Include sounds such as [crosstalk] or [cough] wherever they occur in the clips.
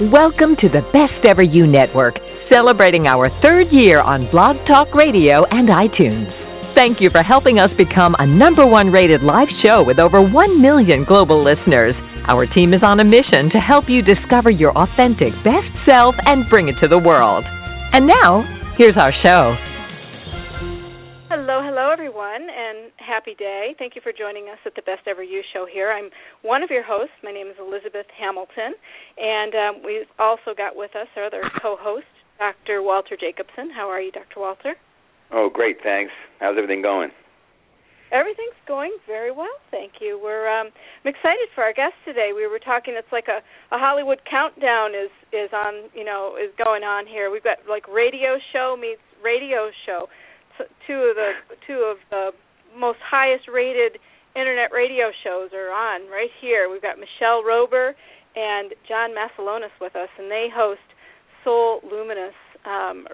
Welcome to the Best Ever You Network, celebrating our third year on Blog Talk Radio and iTunes. Thank you for helping us become a number one rated live show with over 1 million global listeners. Our team is on a mission to help you discover your authentic best self and bring it to the world. And now, here's our show. Happy day. Thank you for joining us at the Best Ever You show here. I'm one of your hosts. My name is Elizabeth Hamilton, and um, we've also got with us our other co host, Dr. Walter Jacobson. How are you, Dr. Walter? Oh, great, thanks. How's everything going? Everything's going very well, thank you. We're um, I'm excited for our guest today. We were talking. It's like a, a Hollywood countdown is is on you know is going on here. We've got like radio show meets radio show two of the two of the most highest rated internet radio shows are on right here. We've got Michelle Rober and John Masiulionis with us, and they host Soul Luminous, um,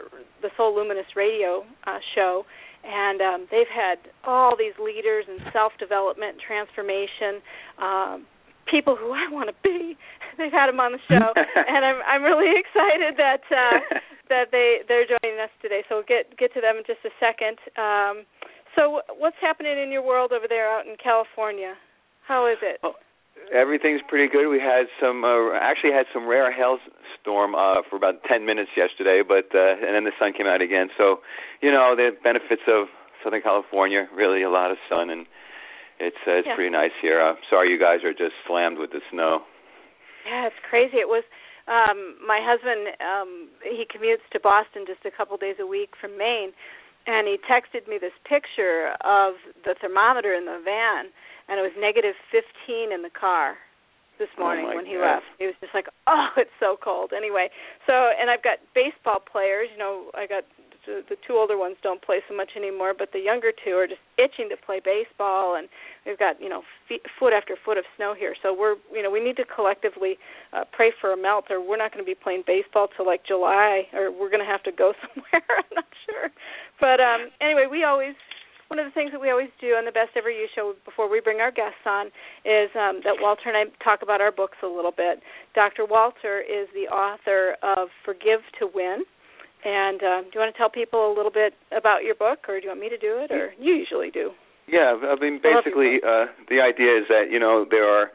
the Soul Luminous radio uh, show. And um, they've had all these leaders in self development, transformation, um, people who I want to be. [laughs] They've had them on the show, [laughs] and I'm I'm really excited that uh, [laughs] that they they're joining us today. So we'll get get to them in just a second. Um, so what's happening in your world over there out in California? How is it? Oh, everything's pretty good. We had some uh, actually had some rare hailstorm uh, for about 10 minutes yesterday, but uh, and then the sun came out again. So, you know, the benefits of Southern California, really a lot of sun and it's uh, it's yeah. pretty nice here. Uh, sorry you guys are just slammed with the snow. Yeah, it's crazy. It was um my husband um he commutes to Boston just a couple days a week from Maine and he texted me this picture of the thermometer in the van and it was negative 15 in the car this oh morning oh when he God. left. He was just like, [laughs] "Oh, it's so cold." Anyway, so and I've got baseball players, you know, I got the, the two older ones don't play so much anymore, but the younger two are just itching to play baseball, and we've got you know feet, foot after foot of snow here. So we're you know we need to collectively uh, pray for a melt, or we're not going to be playing baseball till like July, or we're going to have to go [laughs] somewhere. I'm not sure, but um anyway, we always one of the things that we always do on the Best Ever You show before we bring our guests on is um, that Walter and I talk about our books a little bit. Dr. Walter is the author of Forgive to Win, and uh, do you want to tell people a little bit about your book, or do you want me to do it, or you usually do? Yeah, I mean, I basically, uh, the idea is that you know there are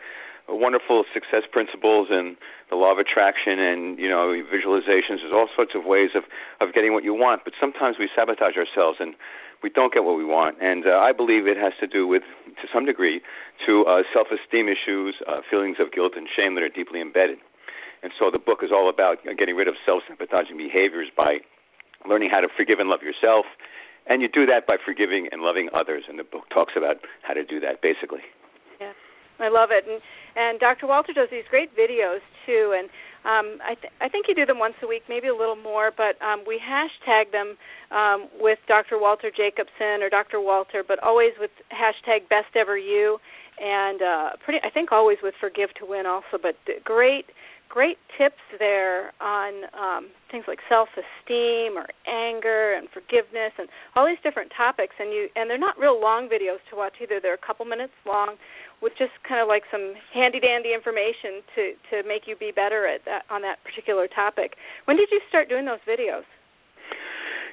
wonderful success principles and the law of attraction and you know visualizations. There's all sorts of ways of of getting what you want, but sometimes we sabotage ourselves and we don't get what we want. And uh, I believe it has to do with, to some degree, to uh, self-esteem issues, uh, feelings of guilt and shame that are deeply embedded. And so the book is all about getting rid of self-sabotaging behaviors by learning how to forgive and love yourself. And you do that by forgiving and loving others. And the book talks about how to do that, basically. Yeah, I love it. And and Dr. Walter does these great videos too. And um, I th- I think you do them once a week, maybe a little more. But um, we hashtag them um, with Dr. Walter Jacobson or Dr. Walter, but always with hashtag Best Ever You. And uh, pretty, I think always with Forgive to Win also. But great great tips there on um, things like self-esteem or anger and forgiveness and all these different topics. And you and they're not real long videos to watch either. They're a couple minutes long, with just kind of like some handy-dandy information to to make you be better at that on that particular topic. When did you start doing those videos?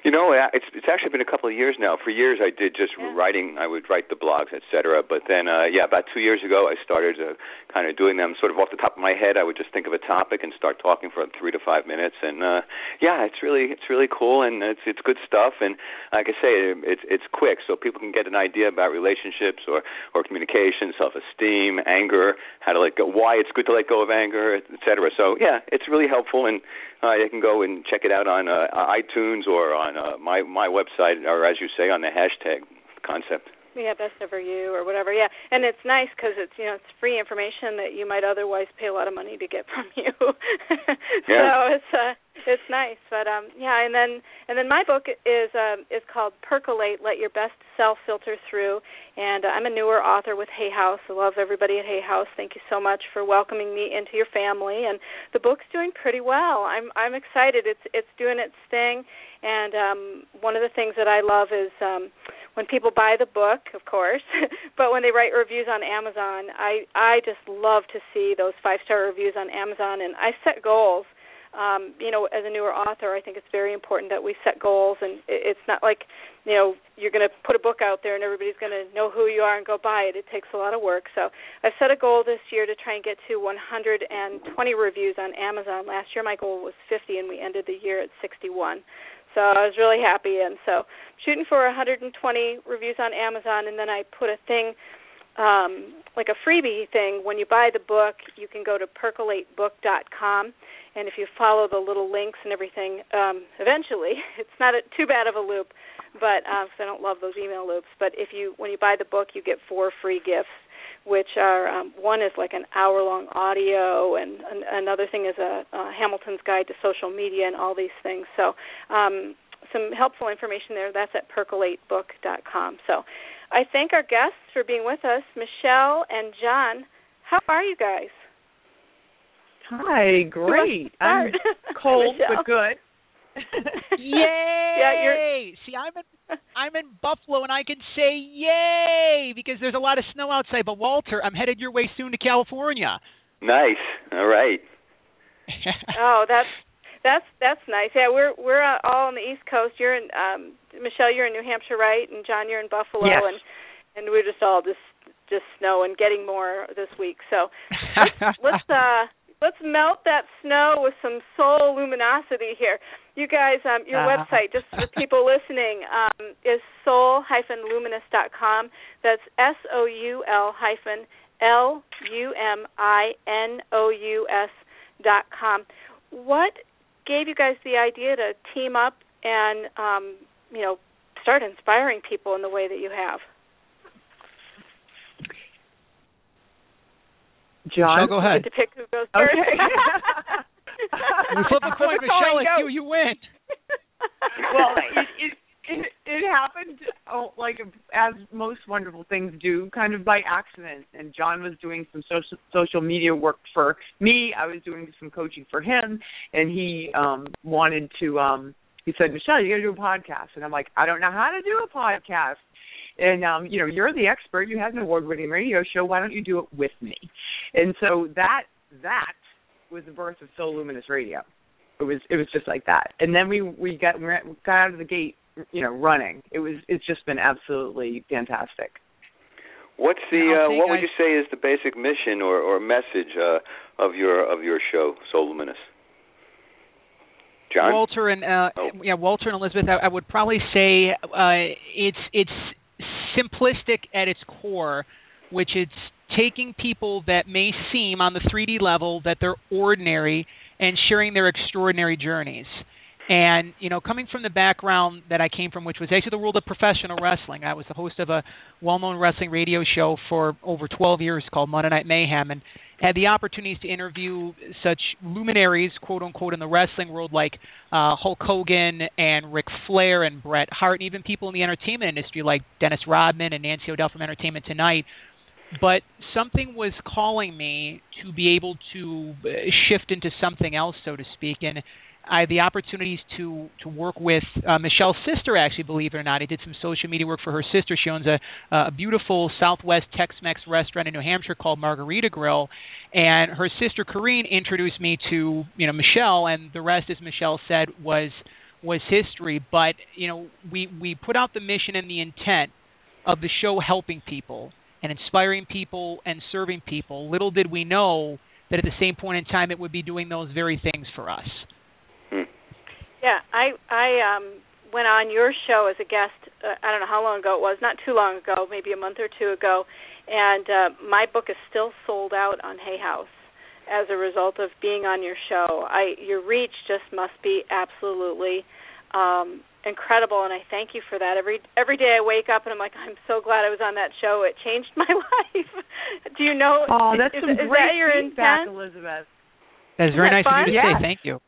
You know, it's it's actually been a couple of years now. For years, I did just Yeah. writing. I would write the blogs, etc. But then, uh, yeah, about two years ago, I started uh, kind of doing them sort of off the top of my head. I would just think of a topic and start talking for three to five minutes. And uh, yeah, it's really it's really cool and it's it's good stuff. And like I say, it's it's quick, so people can get an idea about relationships or or communication, self-esteem, anger, how to let go, why it's good to let go of anger, etc. So yeah, it's really helpful and uh, you can go and check it out on uh, iTunes or on uh, my my website, or as you say, on the hashtag concept. Yeah, best ever you or whatever. Yeah, and it's nice because it's you know it's free information that you might otherwise pay a lot of money to get [laughs] from you. yeah. so it's uh it's nice, but um yeah, and then and then my book is um is called Percolate: Let Your Best Self Filter Through, and uh, I'm a newer author with Hay House. I love everybody at Hay House. Thank you so much for welcoming me into your family, and the book's doing pretty well. I'm I'm excited. It's it's doing its thing, and um one of the things that I love is um when people buy the book, of course, [laughs] but when they write reviews on Amazon, I I just love to see those five star reviews on Amazon, and I set goals um, you know, as a newer author, I think it's very important that we set goals, and it's not like, you know, you're going to put a book out there and everybody's going to know who you are and go buy it. It takes a lot of work. So I've set a goal this year to try and get to 120 reviews on Amazon. Last year my goal was 50, and we ended the year at 61. So I was really happy, and so shooting for 120 reviews on Amazon, and then I put a thing um, like a freebie thing. When you buy the book, you can go to percolatebook.com and if you follow the little links and everything, um, eventually [laughs] it's not a, too bad of a loop, but because uh, I don't love those email loops. But if you when you buy the book, you get four free gifts, which are um, one is like an hour long audio, and an, another thing is a, a Hamilton's Guide to Social Media and all these things. So um, some helpful information there. That's at percolatebook.com. So I thank our guests for being with us, Michelle and John. How are you guys? Hi, great. I'm [laughs] cold but good. Yay! Yeah, you're... See, I'm in I'm in Buffalo, and I can say yay because there's a lot of snow outside. But Walter, I'm headed your way soon to California. Nice. All right. [laughs] oh, that's that's that's nice. Yeah, we're we're uh, all on the East Coast. You're in um Michelle. You're in New Hampshire, right? And John, you're in Buffalo, yes. and and we're just all just just snow and getting more this week. So let's, [laughs] let's uh let's melt that snow with some soul luminosity here. You guys, um, your uh website, just for [laughs] people listening, um, is soul-luminous.com. That's S O U L hyphen L U M I N O U S dot com. What gave you guys the idea to team up and um, you know start inspiring people in the way that you have? John, Michelle, go ahead. to pick who goes first. Okay. [laughs] [laughs] we flip a coin, Michelle, and you, you [laughs] win. well, it, it it it happened oh, like as most wonderful things do, kind of by accident. And John was doing some social social media work for me. I was doing some coaching for him, and he um wanted to. um He said, "Michelle, you got to do a podcast," and I'm like, "I don't know how to do a podcast." and um, you know, you're the expert. You have an award-winning radio show. Why don't you do it with me? And so that that was the birth of Soul Luminous Radio. It was it was just like that. And then we we got we got out of the gate, you know, running. It was it's just been absolutely fantastic. What's the uh, what would you say is the basic mission or, or message uh, of your of your show, Soul Luminous? John? Walter and uh, oh. yeah, Walter and Elizabeth. I, I would probably say uh, it's it's simplistic at its core, which it's taking people that may seem on the 3D level that they're ordinary and sharing their extraordinary journeys. And you know, coming from the background that I came from, which was actually the world of professional wrestling, I was the host of a well-known wrestling radio show for over 12 years called Monday Night Mayhem, and had the opportunities to interview such luminaries, quote unquote, in the wrestling world like uh, Hulk Hogan and Ric Flair and Bret Hart, and even people in the entertainment industry like Dennis Rodman and Nancy O'Dell from Entertainment Tonight. But something was calling me to be able to uh, shift into something else, so to speak, and I had the opportunities to to work with uh, Michelle's sister. Actually, believe it or not, I did some social media work for her sister. She owns a a beautiful Southwest Tex-Mex restaurant in New Hampshire called Margarita Grill, and her sister Corrine introduced me to you know Michelle, and the rest, as Michelle said, was was history. But you know, we we put out the mission and the intent of the show helping people and inspiring people and serving people. Little did we know that at the same point in time it would be doing those very things for us. Yeah, I I um went on your show as a guest. Uh, I don't know how long ago it was, not too long ago, maybe a month or two ago, and uh, my book is still sold out on Hay House as a result of being on your show. I your reach just must be absolutely um incredible and I thank you for that. Every every day I wake up and I'm like I'm so glad I was on that show. It changed [laughs] my life. Do you know Oh, that's is, some is great that your feedback, intent? Elizabeth. That's very Isn't nice that of you to fun? say. Thank you.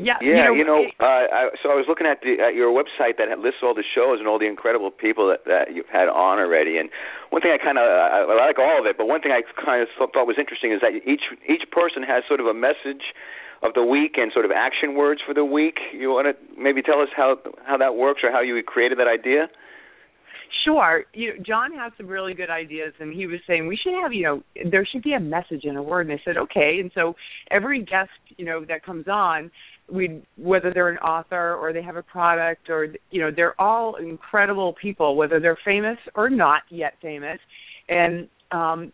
Yeah, Yeah, you know, uh, I, so I was looking at the at your website that lists all the shows and all the incredible people that that you've had on already. And one thing I kind of I, I like all of it, but one thing I kind of thought was interesting is that each each person has sort of a message of the week and sort of action words for the week. You want to maybe tell us how how that works or how you created that idea? Sure. You know, John has some really good ideas, and he was saying we should have, you know, there should be a message in a word. And I said, okay. And so every guest, you know, that comes on, we whether they're an author or they have a product or you know, they're all incredible people, whether they're famous or not yet famous. And um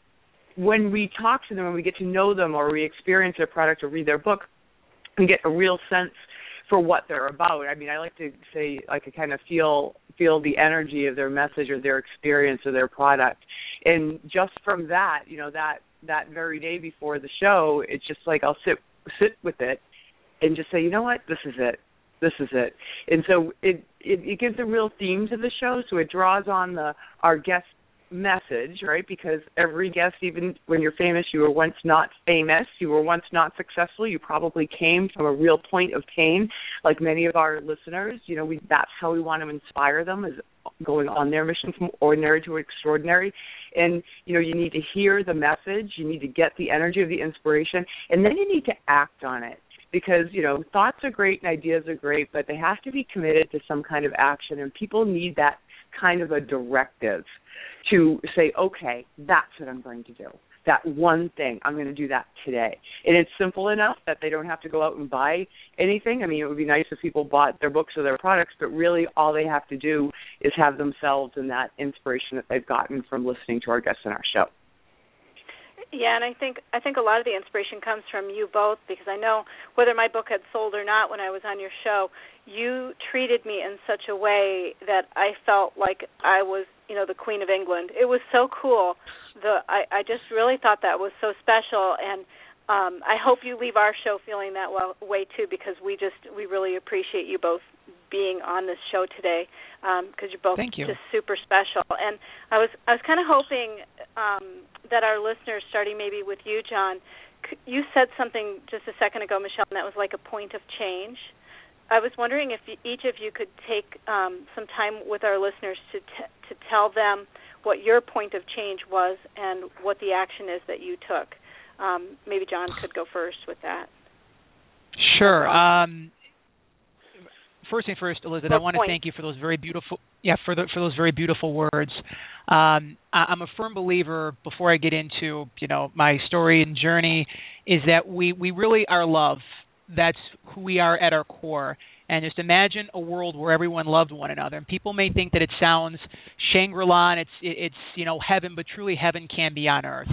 when we talk to them and we get to know them or we experience their product or read their book, we get a real sense for what they're about. I mean, I like to say I I kind of feel feel the energy of their message or their experience or their product. And just from that, you know, that that very day before the show, it's just like I'll sit sit with it and just say, you know what, this is it. This is it. And so it it, it gives a real theme to the show, so it draws on the our guest message, right? Because every guest, even when you're famous, you were once not famous, you were once not successful, you probably came from a real point of pain, like many of our listeners. You know, we that's how we want to inspire them is going on their mission from ordinary to extraordinary. And you know, you need to hear the message, you need to get the energy of the inspiration, and then you need to act on it because you know thoughts are great and ideas are great but they have to be committed to some kind of action and people need that kind of a directive to say, okay, that's what I'm going to do. That one thing, I'm going to do that today. And it's simple enough that they don't have to go out and buy anything. I mean, it would be nice if people bought their books or their products, but really all they have to do is have themselves and that inspiration that they've gotten from listening to our guests in our show. Yeah, and I think I think a lot of the inspiration comes from you both because I know whether my book had sold or not when I was on your show, you treated me in such a way that I felt like I was, you know, the Queen of England. It was so cool. The I I just really thought that was so special and um I hope you leave our show feeling that well, way too because we just we really appreciate you both being on this show today because um, you're both Thank you. just super special. And I was I was kind of hoping um, that our listeners, starting maybe with you, John, you said something just a second ago, Michelle, and that was like a point of change. I was wondering if each of you could take um, some time with our listeners to t- to tell them what your point of change was and what the action is that you took. Um, maybe John could go first with that. Sure. Um, first thing first, Elizabeth, I want to thank you for those very beautiful yeah for the, for those very beautiful words. Um, I, I'm a firm believer. Before I get into you know my story and journey, is that we we really are love. That's who we are at our core. And just imagine a world where everyone loved one another. And people may think that it sounds Shangri-La and it's it, it's you know heaven, but truly heaven can be on earth.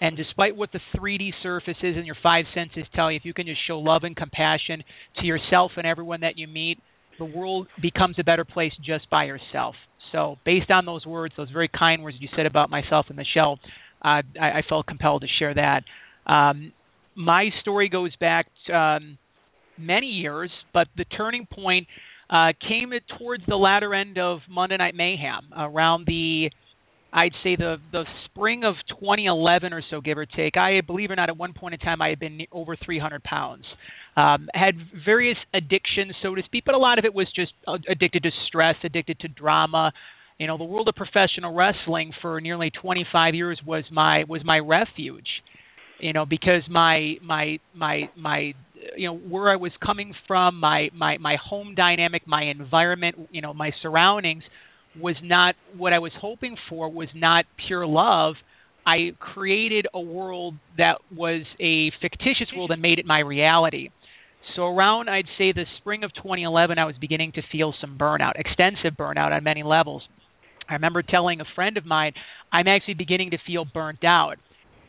And despite what the 3D surfaces and your five senses tell you, if you can just show love and compassion to yourself and everyone that you meet, the world becomes a better place just by yourself. So, based on those words, those very kind words you said about myself and Michelle, uh, I, I, felt compelled to share that. Um, my story goes back um, many years, but the turning point uh, came towards the latter end of Monday Night Mayhem, around the I'd say the the spring of 2011 or so, give or take. I believe it or not, at one point in time, I had been over 300 pounds. Um, had various addictions, so to speak, but a lot of it was just uh, addicted to stress, addicted to drama. You know, the world of professional wrestling for nearly 25 years was my was my refuge. You know, because my my my my you know where I was coming from, my my my home dynamic, my environment, you know, my surroundings was not what I was hoping for was not pure love. I created a world that was a fictitious world and made it my reality. So around I'd say the spring of 2011 I was beginning to feel some burnout, extensive burnout on many levels. I remember telling a friend of mine I'm actually beginning to feel burnt out.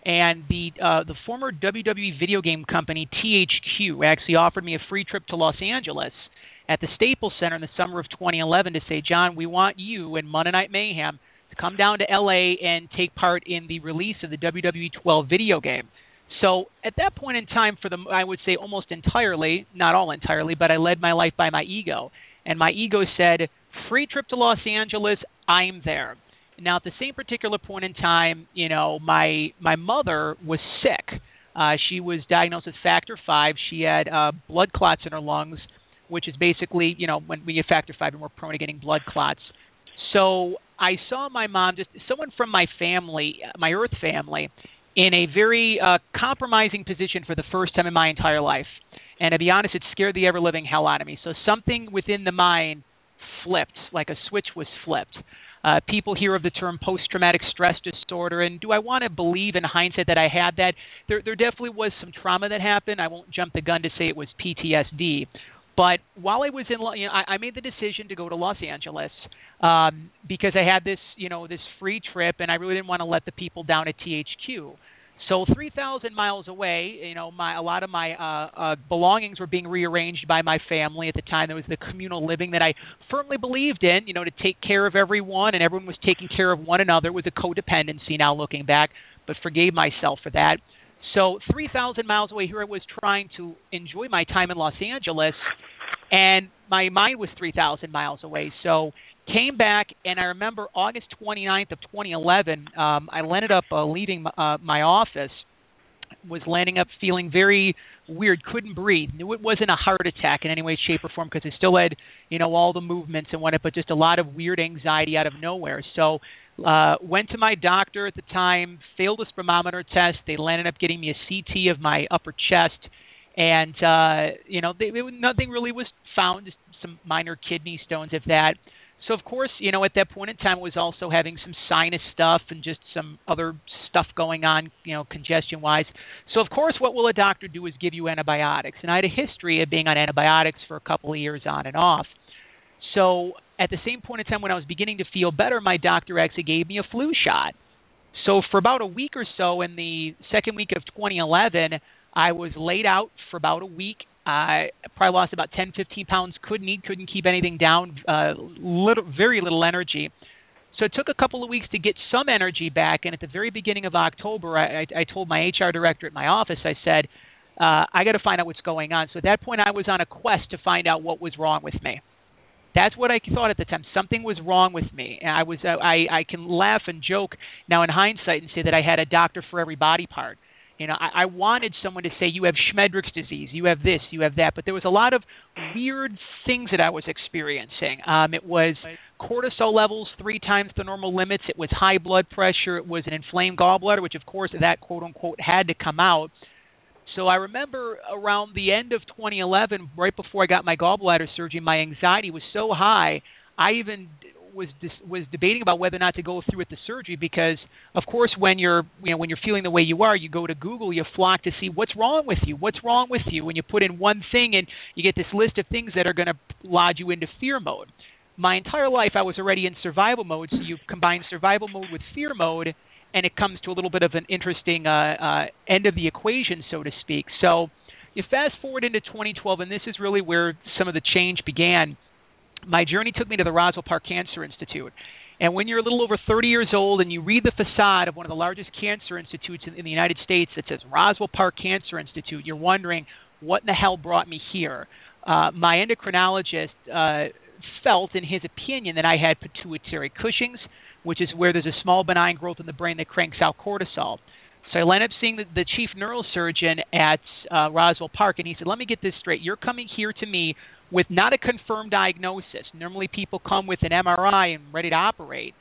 And the uh, the former WWE video game company THQ actually offered me a free trip to Los Angeles at the Staples Center in the summer of 2011 to say, John, we want you and Monday Night Mayhem to come down to LA and take part in the release of the WWE 12 video game. So at that point in time, for the I would say almost entirely, not all entirely, but I led my life by my ego, and my ego said, "Free trip to Los Angeles, I'm there." Now at the same particular point in time, you know, my my mother was sick. Uh, she was diagnosed with factor five. She had uh, blood clots in her lungs which is basically, you know, when we get factor five, and we're prone to getting blood clots. So I saw my mom, just someone from my family, my Earth family, in a very uh, compromising position for the first time in my entire life. And to be honest, it scared the ever living hell out of me. So something within the mind flipped, like a switch was flipped. Uh, people hear of the term post-traumatic stress disorder, and do I want to believe in hindsight that I had that? There, there definitely was some trauma that happened. I won't jump the gun to say it was PTSD, but while I was in, you know, I, I made the decision to go to Los Angeles um, because I had this, you know, this free trip, and I really didn't want to let the people down at THQ. So 3,000 miles away, you know, my a lot of my uh, uh, belongings were being rearranged by my family at the time. There was the communal living that I firmly believed in, you know, to take care of everyone, and everyone was taking care of one another. It was a codependency now looking back, but forgave myself for that. So 3,000 miles away, here I was trying to enjoy my time in Los Angeles, and my mind was 3,000 miles away. So came back and I remember August 29th of 2011 um I ended up uh, leaving uh, my office was landing up feeling very weird couldn't breathe knew it wasn't a heart attack in any way shape or form because I still had you know all the movements and whatnot but just a lot of weird anxiety out of nowhere so uh went to my doctor at the time failed a spirometer test they landed up getting me a CT of my upper chest and uh you know they, it, nothing really was found just some minor kidney stones if that so of course, you know, at that point in time, I was also having some sinus stuff and just some other stuff going on, you know, congestion wise. So of course, what will a doctor do is give you antibiotics, and I had a history of being on antibiotics for a couple of years on and off. So at the same point in time when I was beginning to feel better, my doctor actually gave me a flu shot. So for about a week or so in the second week of 2011, I was laid out for about a week I probably lost about 10, 15 pounds. Couldn't eat, couldn't keep anything down. Uh, little, very little energy. So it took a couple of weeks to get some energy back. And at the very beginning of October, I, I, I told my HR director at my office, I said, uh, I got to find out what's going on. So at that point, I was on a quest to find out what was wrong with me. That's what I thought at the time. Something was wrong with me. And I was uh, I I can laugh and joke now in hindsight and say that I had a doctor for every body part. You know, I, I wanted someone to say you have Schmidrick's disease, you have this, you have that, but there was a lot of weird things that I was experiencing. Um, it was cortisol levels three times the normal limits. It was high blood pressure. It was an inflamed gallbladder, which of course that quote unquote had to come out. So I remember around the end of 2011, right before I got my gallbladder surgery, my anxiety was so high. I even was dis- was debating about whether or not to go through with the surgery because of course when you're you know when you're feeling the way you are you go to Google you flock to see what's wrong with you what's wrong with you when you put in one thing and you get this list of things that are going to lodge you into fear mode my entire life I was already in survival mode so you combine survival mode with fear mode and it comes to a little bit of an interesting uh, uh, end of the equation so to speak so you fast forward into 2012 and this is really where some of the change began my journey took me to the Roswell Park Cancer Institute. And when you're a little over 30 years old and you read the facade of one of the largest cancer institutes in, in the United States that says Roswell Park Cancer Institute, you're wondering what in the hell brought me here. Uh, my endocrinologist uh, felt, in his opinion, that I had pituitary Cushing's, which is where there's a small benign growth in the brain that cranks out cortisol. So I ended up seeing the, the chief neurosurgeon at uh, Roswell Park, and he said, "Let me get this straight. You're coming here to me with not a confirmed diagnosis. Normally, people come with an MRI and ready to operate.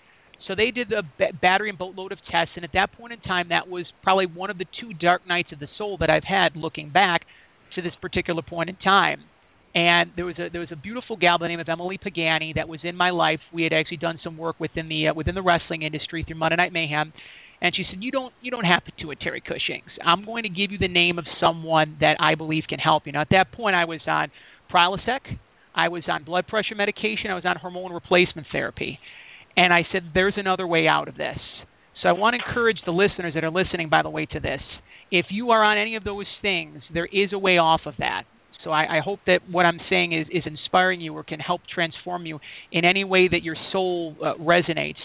So they did a battery and boatload of tests, and at that point in time, that was probably one of the two dark nights of the soul that I've had looking back to this particular point in time. And there was a there was a beautiful gal by the name of Emily Pagani that was in my life. We had actually done some work within the uh, within the wrestling industry through Monday Night Mayhem, and she said, "You don't you don't have pituitary Cushing's. I'm going to give you the name of someone that I believe can help you." Now at that point, I was on Prilosec. I was on blood pressure medication. I was on hormone replacement therapy. And I said, there's another way out of this. So I want to encourage the listeners that are listening, by the way, to this. If you are on any of those things, there is a way off of that. So I, I hope that what I'm saying is, is inspiring you or can help transform you in any way that your soul uh, resonates.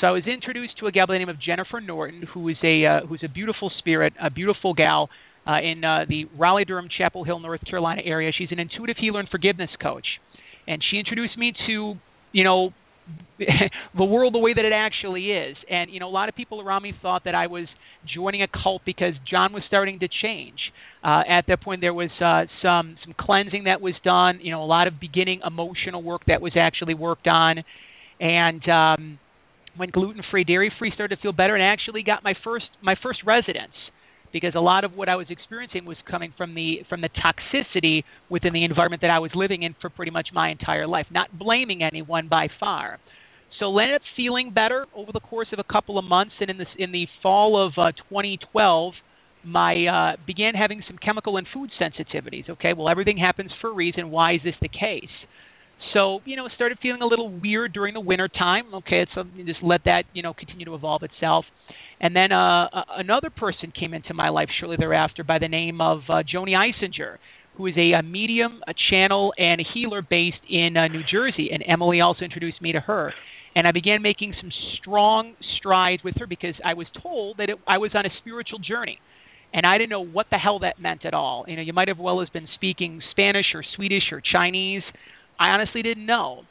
So I was introduced to a gal by the name of Jennifer Norton, who is a uh, who's a beautiful spirit, a beautiful gal uh, in uh, the Raleigh Durham Chapel Hill, North Carolina area. She's an intuitive healer and forgiveness coach, and she introduced me to you know [laughs] the world the way that it actually is. And you know, a lot of people around me thought that I was joining a cult because John was starting to change. Uh, at that point, there was uh, some some cleansing that was done. You know, a lot of beginning emotional work that was actually worked on, and um, when gluten free, dairy free started to feel better, and actually got my first my first residence because a lot of what I was experiencing was coming from the from the toxicity within the environment that I was living in for pretty much my entire life. Not blaming anyone by far. So ended up feeling better over the course of a couple of months, and in this in the fall of uh, 2012, my uh, began having some chemical and food sensitivities. Okay, well everything happens for a reason. Why is this the case? So you know, started feeling a little weird during the winter time. Okay, so just let that you know continue to evolve itself. And then uh, another person came into my life shortly thereafter by the name of uh, Joni Eisinger, who is a, a medium, a channel, and a healer based in uh, New Jersey. And Emily also introduced me to her. And I began making some strong strides with her because I was told that it, I was on a spiritual journey. And I didn't know what the hell that meant at all. You know, you might have well as been speaking Spanish or Swedish or Chinese. I honestly didn't know.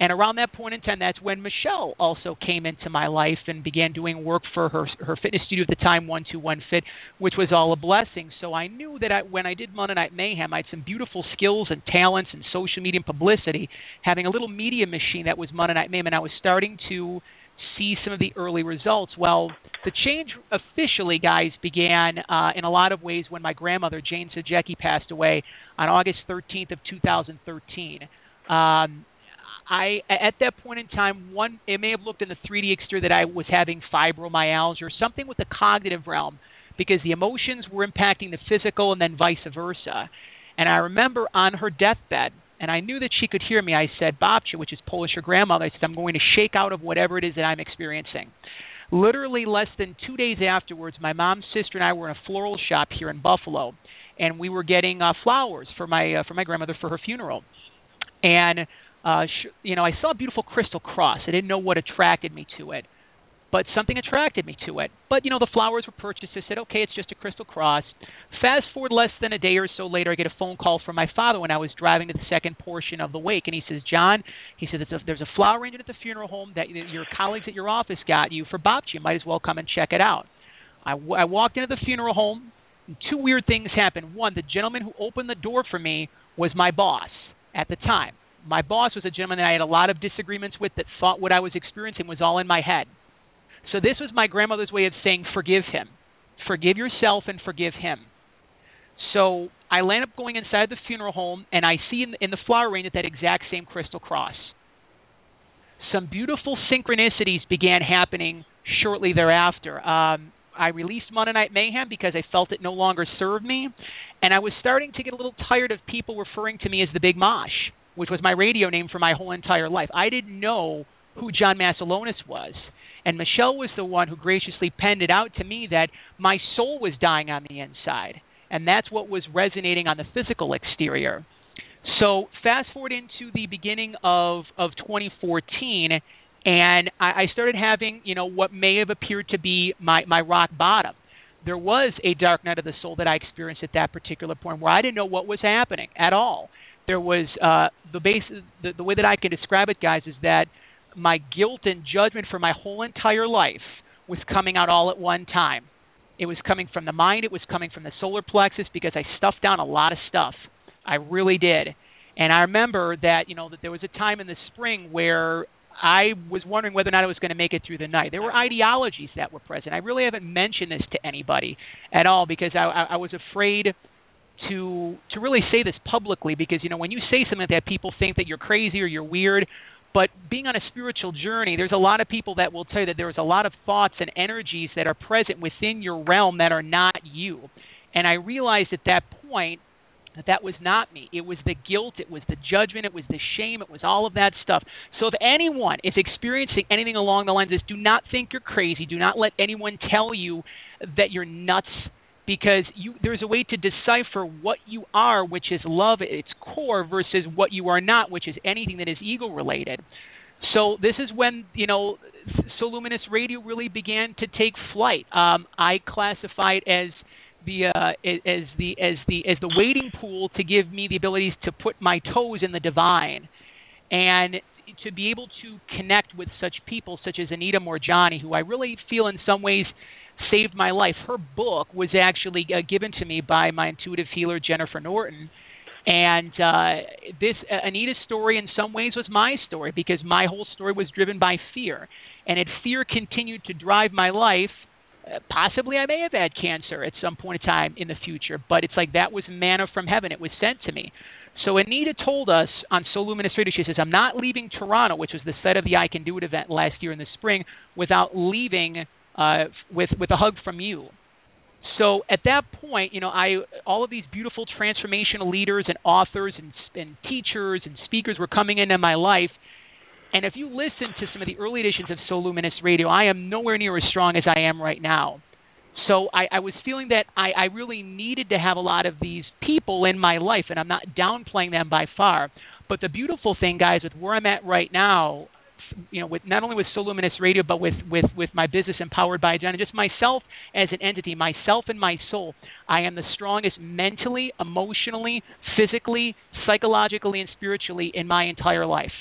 And around that point in time, that's when Michelle also came into my life and began doing work for her her fitness studio at the time, One Two One Fit, which was all a blessing. So I knew that I, when I did Monday Night Mayhem, I had some beautiful skills and talents and social media and publicity, having a little media machine that was Monday Night Mayhem, and I was starting to see some of the early results. Well, the change officially, guys, began uh, in a lot of ways when my grandmother Jane Sajecki passed away on August 13th of 2013. Um, I at that point in time, one it may have looked in the 3D exterior that I was having fibromyalgia or something with the cognitive realm, because the emotions were impacting the physical and then vice versa. And I remember on her deathbed, and I knew that she could hear me. I said, "Babcia," which is Polish her grandmother. I said, "I'm going to shake out of whatever it is that I'm experiencing." Literally less than two days afterwards, my mom's sister and I were in a floral shop here in Buffalo, and we were getting uh, flowers for my uh, for my grandmother for her funeral. And uh, sh- you know, I saw a beautiful crystal cross. I didn't know what attracted me to it, but something attracted me to it. But you know, the flowers were purchased. I said, okay, it's just a crystal cross. Fast forward less than a day or so later, I get a phone call from my father when I was driving to the second portion of the wake, and he says, John, he a, there's a flower arrangement at the funeral home that your colleagues at your office got you for Babcia. You might as well come and check it out. I, w- I walked into the funeral home. And two weird things happened. One, the gentleman who opened the door for me was my boss at the time my boss was a gentleman that I had a lot of disagreements with that thought what I was experiencing was all in my head. So this was my grandmother's way of saying forgive him. Forgive yourself and forgive him. So I land up going inside the funeral home and I see in the, in the flower arrangement that exact same crystal cross. Some beautiful synchronicities began happening shortly thereafter. Um, I released Monday Night Mayhem because I felt it no longer served me, and I was starting to get a little tired of people referring to me as the Big Mosh which was my radio name for my whole entire life. I didn't know who John Masiulionis was. And Michelle was the one who graciously penned it out to me that my soul was dying on the inside. And that's what was resonating on the physical exterior. So fast forward into the beginning of, of 2014, and I, I started having, you know, what may have appeared to be my, my rock bottom. There was a dark night of the soul that I experienced at that particular point where I didn't know what was happening at all there was uh, the base. The, the way that I can describe it, guys, is that my guilt and judgment for my whole entire life was coming out all at one time. It was coming from the mind. It was coming from the solar plexus because I stuffed down a lot of stuff. I really did. And I remember that you know that there was a time in the spring where I was wondering whether or not I was going to make it through the night. There were ideologies that were present. I really haven't mentioned this to anybody at all because I, I, I was afraid to to really say this publicly because you know when you say something like that people think that you're crazy or you're weird but being on a spiritual journey there's a lot of people that will tell you that there's a lot of thoughts and energies that are present within your realm that are not you. And i realized at that point that that was not me. It was the guilt it was the judgment it was the shame it was all of that stuff. So if anyone is experiencing anything along the lines of this do not think you're crazy. Do not let anyone tell you that you're nuts because you there's a way to decipher what you are, which is love at its core, versus what you are not, which is anything that is ego related. So this is when you know Soul Luminous Radio really began to take flight. Um, I classify it as the uh, as the as the as the waiting pool to give me the abilities to put my toes in the divine, and to be able to connect with such people such as Anita Moorjani, who I really feel in some ways saved my life. Her book was actually uh, given to me by my intuitive healer Jennifer Norton. And uh, this uh, Anita's story, in some ways, was my story because my whole story was driven by fear, and if fear continued to drive my life, Uh, possibly I may have had cancer at some point in time in the future, but it's like that was manna from heaven. It was sent to me. So Anita told us on Soul Luminous Radio, she says, I'm not leaving Toronto, which was the site of the I Can Do It event last year in the spring, without leaving uh, with with a hug from you. So at that point, you know, I all of these beautiful transformational leaders and authors and, and teachers and speakers were coming into my life. And if you listen to some of the early editions of Soul Luminous Radio, I am nowhere near as strong as I am right now. So I, I was feeling that I, I really needed to have a lot of these people in my life, and I'm not downplaying them by far. But the beautiful thing, guys, with where I'm at right now, you know, with not only with Soul Luminous Radio, but with with with my business empowered by John, and just myself as an entity, myself and my soul. I am the strongest mentally, emotionally, physically, psychologically, and spiritually in my entire life.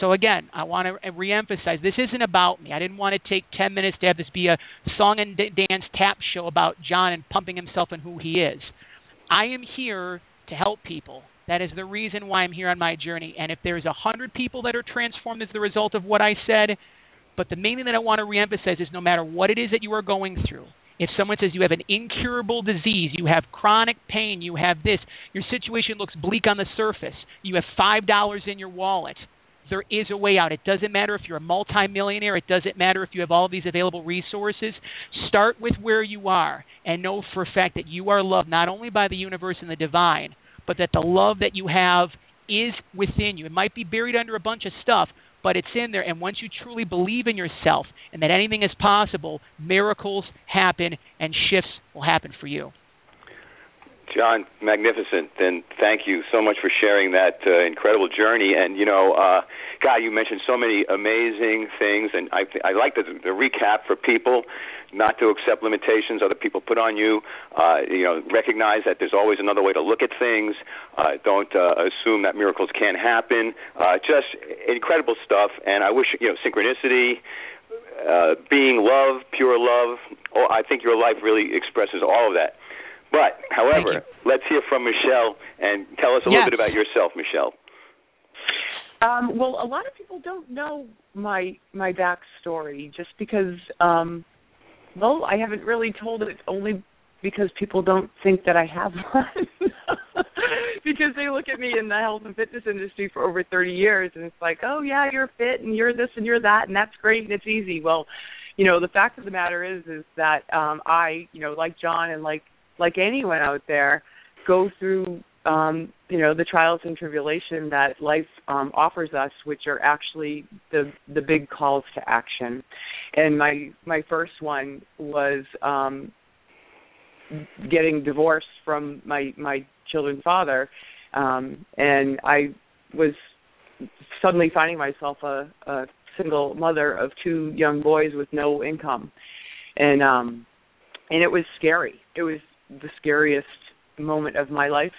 So again, I want to reemphasize this isn't about me. I didn't want to take 10 minutes to have this be a song and dance tap show about John and pumping himself and who he is. I am here to help people. That is the reason why I'm here on my journey. And if there's a hundred people that are transformed as the result of what I said, but the main thing that I want to reemphasize is no matter what it is that you are going through, if someone says you have an incurable disease, you have chronic pain, you have this, your situation looks bleak on the surface, you have five dollars in your wallet, there is a way out. It doesn't matter if you're a multimillionaire, it doesn't matter if you have all these available resources. Start with where you are and know for a fact that you are loved not only by the universe and the divine, but that the love that you have is within you. It might be buried under a bunch of stuff, but it's in there. And once you truly believe in yourself and that anything is possible, miracles happen and shifts will happen for you. John, magnificent, and thank you so much for sharing that uh, incredible journey. And you know, uh, God, you mentioned so many amazing things, and I, I like the, the recap for people not to accept limitations other people put on you. Uh, you know, recognize that there's always another way to look at things. Uh, don't uh, assume that miracles can't happen. Uh, just incredible stuff, and I wish you know synchronicity. Uh, being love, pure love. Oh, I think your life really expresses all of that. But, however, let's hear from Michelle and tell us a yes. little bit about yourself, Michelle. Um, well, a lot of people don't know my my backstory just because, um, well, I haven't really told it only because people don't think that I have [laughs] one. [laughs] because they look at me in the health and fitness industry for over 30 years and it's like, "Oh yeah, you're fit and you're this and you're that and that's great and it's easy." Well, you know, the fact of the matter is is that um I, you know, like John and like like anyone out there, go through um, you know the trials and tribulation that life um, offers us, which are actually the the big calls to action. And my my first one was um, getting divorced from my my children's father, um, and I was suddenly finding myself a, a single mother of two young boys with no income, and um, and it was scary. It was the scariest moment of my life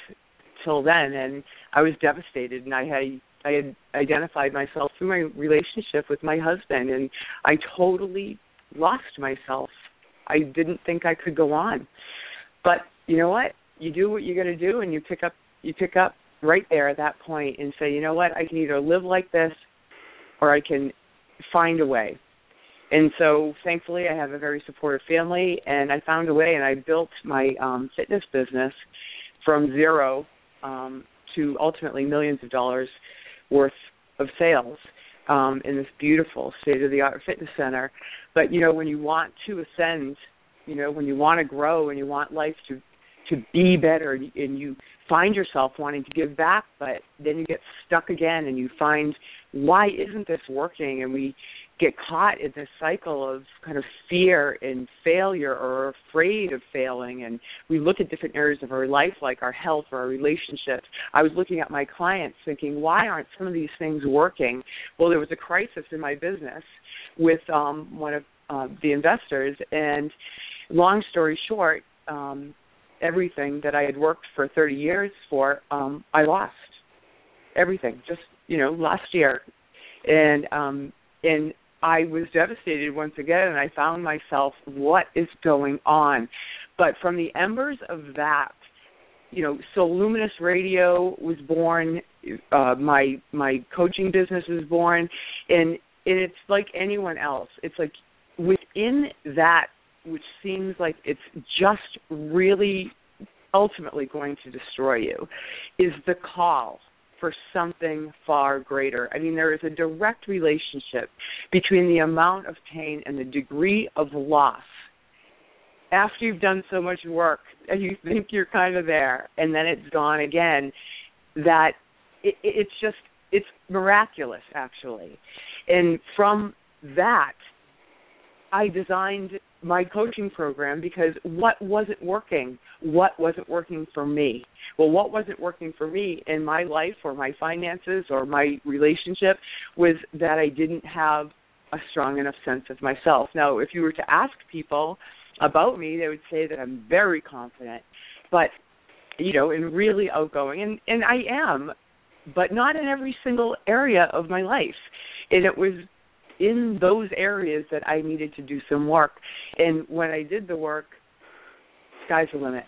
till then and I was devastated and I had I had identified myself through my relationship with my husband and I totally lost myself. I didn't think I could go on. But you know what? You do what you're going to do and you pick up you pick up right there at that point and say, "You know what? I can either live like this or I can find a way." And so thankfully I have a very supportive family and I found a way and I built my um fitness business from zero um to ultimately millions of dollars worth of sales um in this beautiful state of the art fitness center. But you know when you want to ascend you know when you want to grow and you want life to to be better and you find yourself wanting to give back but then you get stuck again and you find why isn't this working? And we get caught in this cycle of kind of fear and failure or afraid of failing. And we look at different areas of our life like our health or our relationships. I was looking at my clients thinking why aren't some of these things working? Well there was a crisis in my business with um one of uh, the investors. And long story short um everything that i had worked for 30 years for um i lost. Everything. Just you know last year. And um and I was devastated once again, and I found myself, what is going on? But from the embers of that, you know, Soul Luminous Radio was born. Uh, my my coaching business was born, and and it's like anyone else. It's like within that which seems like it's just really ultimately going to destroy you, is the call for something far greater. I mean, there is a direct relationship between the amount of pain and the degree of loss after you've done so much work and you think you're kind of there and then it's gone again that it, it's just it's miraculous actually and from that i designed my coaching program because what wasn't working? What wasn't working for me? Well what wasn't working for me in my life or my finances or my relationship was that i didn't have a strong enough sense of myself. Now if you were to ask people about me, they would say that I'm very confident, but you know, and really outgoing, and and I am, but not in every single area of my life. And it was in those areas that I needed to do some work. And when I did the work, sky's the limit.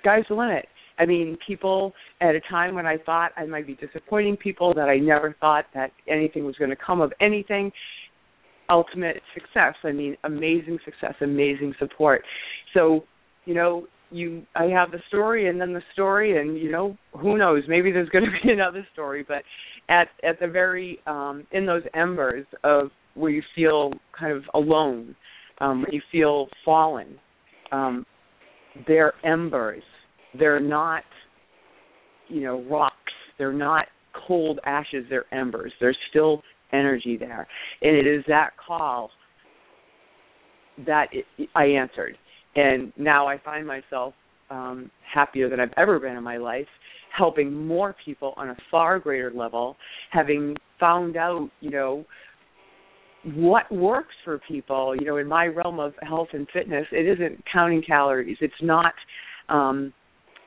Sky's the limit. I mean, people at a time when I thought I might be disappointing people, that I never thought that anything was going to come of anything, ultimate success. I mean, amazing success, amazing support. So, you know, you I have the story and then the story and you know, who knows, maybe there's going [laughs] to be another story, but at at the very um in those embers of where you feel kind of alone, um where you feel fallen, um they're embers. They're not you know, rocks. They're not cold ashes, they're embers. They're still energy there. And it is that call that it, I answered. And now I find myself um, happier than I've ever been in my life, helping more people on a far greater level, having found out, you know, what works for people. You know, in my realm of health and fitness, it isn't counting calories. It's not um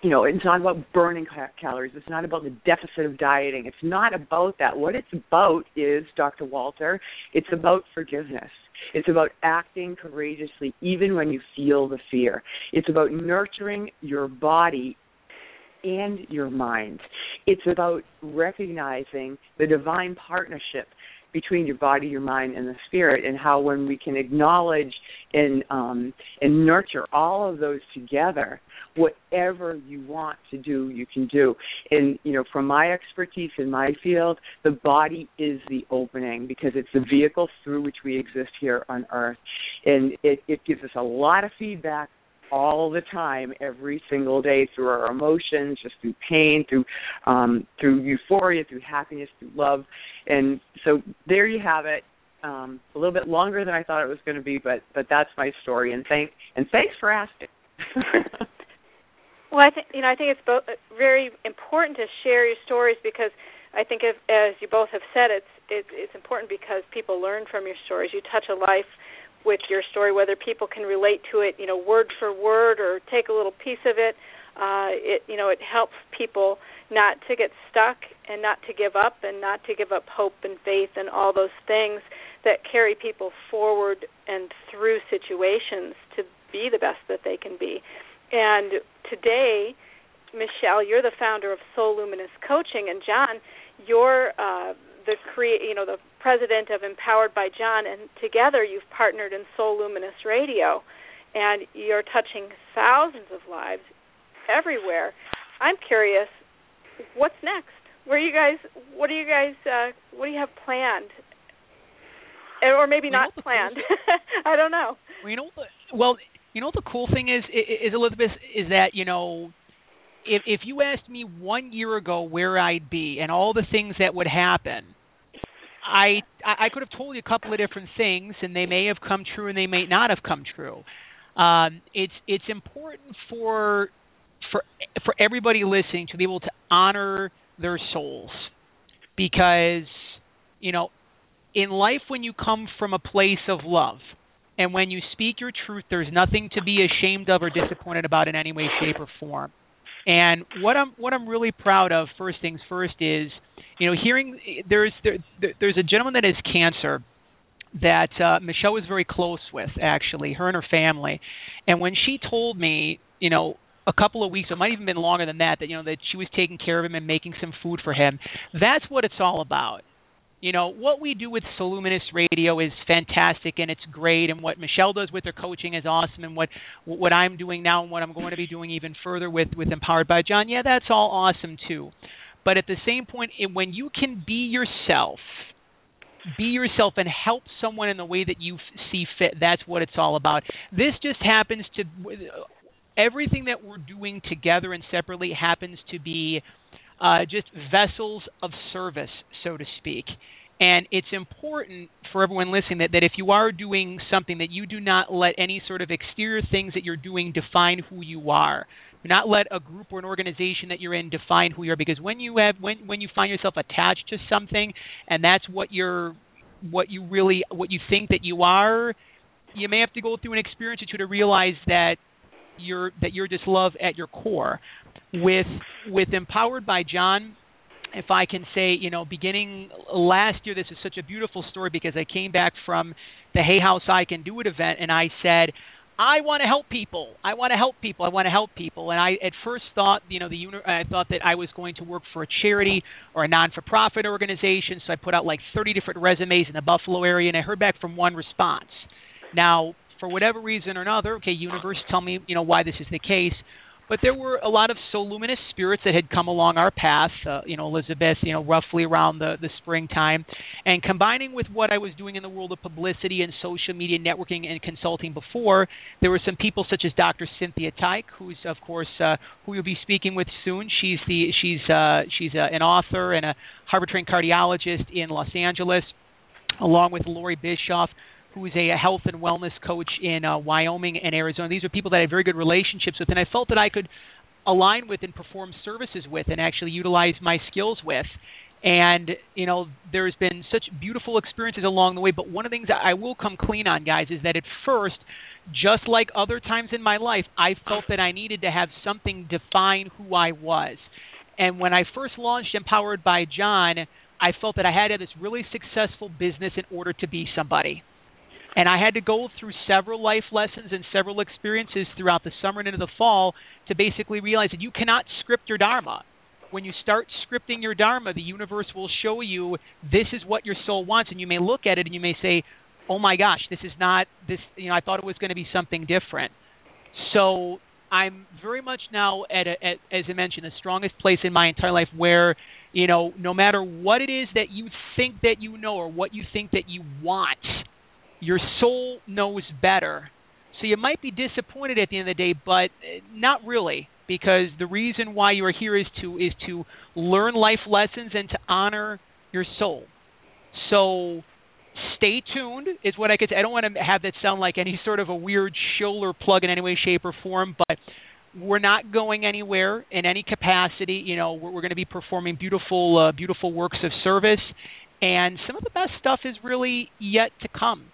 you know, it's not about burning calories. It's not about the deficit of dieting. It's not about that. What it's about is, Dr. Walter, it's about forgiveness. It's about acting courageously even when you feel the fear. It's about nurturing your body and your mind. It's about recognizing the divine partnership between your body, your mind, and the spirit, and how when we can acknowledge and um, and nurture all of those together, whatever you want to do, you can do. And you know, from my expertise in my field, the body is the opening because it's the vehicle through which we exist here on Earth, and it, it gives us a lot of feedback all the time, every single day, through our emotions, just through pain, through um, through euphoria, through happiness, through love, and so there you have it. Um, a little bit longer than I thought it was going to be, but but that's my story. And thank and thanks for asking. well, I think you know I think it's both very important to share your stories because I think if, as you both have said, it's it's important because people learn from your stories. You touch a life with your story, whether people can relate to it, you know, word for word, or take a little piece of it. Uh, it you know it helps people not to get stuck and not to give up and not to give up hope and faith and all those things that carry people forward and through situations to be the best that they can be. And today, Michelle, you're the founder of Soul Luminous Coaching, and John, you're uh, the create, you know, the president of Empowered by John, and together you've partnered in Soul Luminous Radio, and you're touching thousands of lives everywhere. I'm curious, what's next? Where you guys? What do you guys? Uh, what do you have planned? Or maybe not planned. [laughs] I don't know. Well, you know, well, you know, the cool thing is, is Elizabeth, is that you know, if if you asked me one year ago where I'd be and all the things that would happen, I I could have told you a couple of different things, and they may have come true, and they may not have come true. Um, it's it's important for for for everybody listening to be able to honor their souls, because you know, in life when you come from a place of love, and when you speak your truth, there's nothing to be ashamed of or disappointed about in any way, shape, or form. And what I'm what I'm really proud of, first things first, is you know hearing there's there, there's a gentleman that has cancer that uh, Michelle was very close with, actually, her and her family. And when she told me, you know, a couple of weeks, it might even been longer than that, that you know that she was taking care of him and making some food for him. That's what it's all about. You know what we do with Soul Luminous Radio is fantastic and it's great, and what Michelle does with her coaching is awesome, and what what I'm doing now and what I'm going to be doing even further with with Empowered by John, yeah, that's all awesome too. But at the same point, when you can be yourself, be yourself and help someone in the way that you see fit, that's what it's all about. This just happens to everything that we're doing together and separately happens to be uh, just vessels of service, so to speak. And it's important for everyone listening that, that if you are doing something, that you do not let any sort of exterior things that you're doing define who you are. Do not let a group or an organization that you're in define who you are. Because when you have when when you find yourself attached to something, and that's what you're what you really what you think that you are, you may have to go through an experience or two to realize that you're that you're just love at your core. With with empowered by John, if I can say, you know, beginning last year, this is such a beautiful story because I came back from the Hay House I Can Do It event and I said, I want to help people. I want to help people. I want to help people. And I at first thought, you know, the uni- I thought that I was going to work for a charity or a non-for-profit organization. So I put out like 30 different resumes in the Buffalo area, and I heard back from one response. Now, for whatever reason or another, okay, universe, tell me, you know, why this is the case. But there were a lot of Soul Luminous spirits that had come along our path, uh, you know, Elizabeth, you know, roughly around the, the springtime. And combining with what I was doing in the world of publicity and social media networking and consulting before, there were some people such as Dr. Cynthia Thaik, who's, of course, uh, who you'll be speaking with soon. She's, the, she's, uh, she's uh, an author and a Harvard trained cardiologist in Los Angeles, along with Lori Bischoff who is a health and wellness coach in uh, Wyoming and Arizona. These are people that I have very good relationships with, and I felt that I could align with and perform services with and actually utilize my skills with. And you know, there's been such beautiful experiences along the way. But one of the things I will come clean on, guys, is that at first, just like other times in my life, I felt that I needed to have something define who I was. And when I first launched Empowered by John, I felt that I had to have this really successful business in order to be somebody. And I had to go through several life lessons and several experiences throughout the summer and into the fall to basically realize that you cannot script your Dharma. When you start scripting your Dharma, the universe will show you this is what your soul wants, and you may look at it and you may say, "Oh my gosh, this is not this." You know, I thought it was going to be something different. So I'm very much now at, a, at, as I mentioned, the strongest place in my entire life where, you know, no matter what it is that you think that you know or what you think that you want, your soul knows better. So you might be disappointed at the end of the day, but uh, not really, because the reason why you are here is to is to learn life lessons and to honor your soul. So stay tuned is what I could say. I don't want to have that sound like any sort of a weird shill or plug in any way, shape, or form, but we're not going anywhere in any capacity. You know, we're, we're going to be performing beautiful, uh, beautiful works of service, and some of the best stuff is really yet to come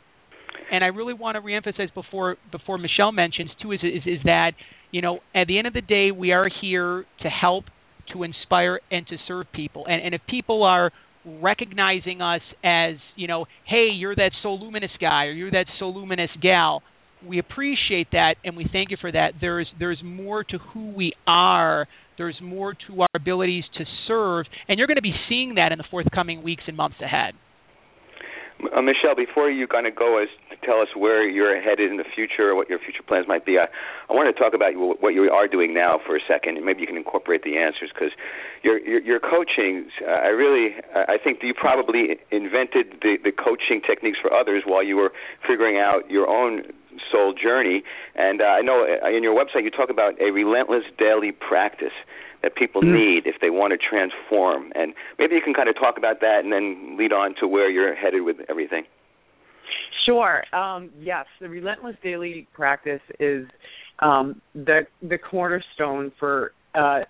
and I really want to reemphasize before before Michelle mentions too is, is is that you know at the end of the day we are here to help, to inspire, and to serve people. And and if people are recognizing us as you know, hey, you're that Soul Luminous guy or you're that Soul Luminous gal, we appreciate that and we thank you for that. There's there's more to who we are. There's more to our abilities to serve, and you're going to be seeing that in the forthcoming weeks and months ahead. Uh, Michelle, before you kind of go to tell us where you're headed in the future, or what your future plans might be, I, I want to talk about what you are doing now for a second, and maybe you can incorporate the answers because your, your your coaching. Uh, I really, I think you probably invented the the coaching techniques for others while you were figuring out your own soul journey. And uh, I know uh, in your website you talk about a relentless daily practice that people mm-hmm. need if they want to transform. And maybe you can kind of talk about that and then lead on to where you're headed with everything. Sure. Um, yes, the relentless daily practice is um, the the cornerstone for uh,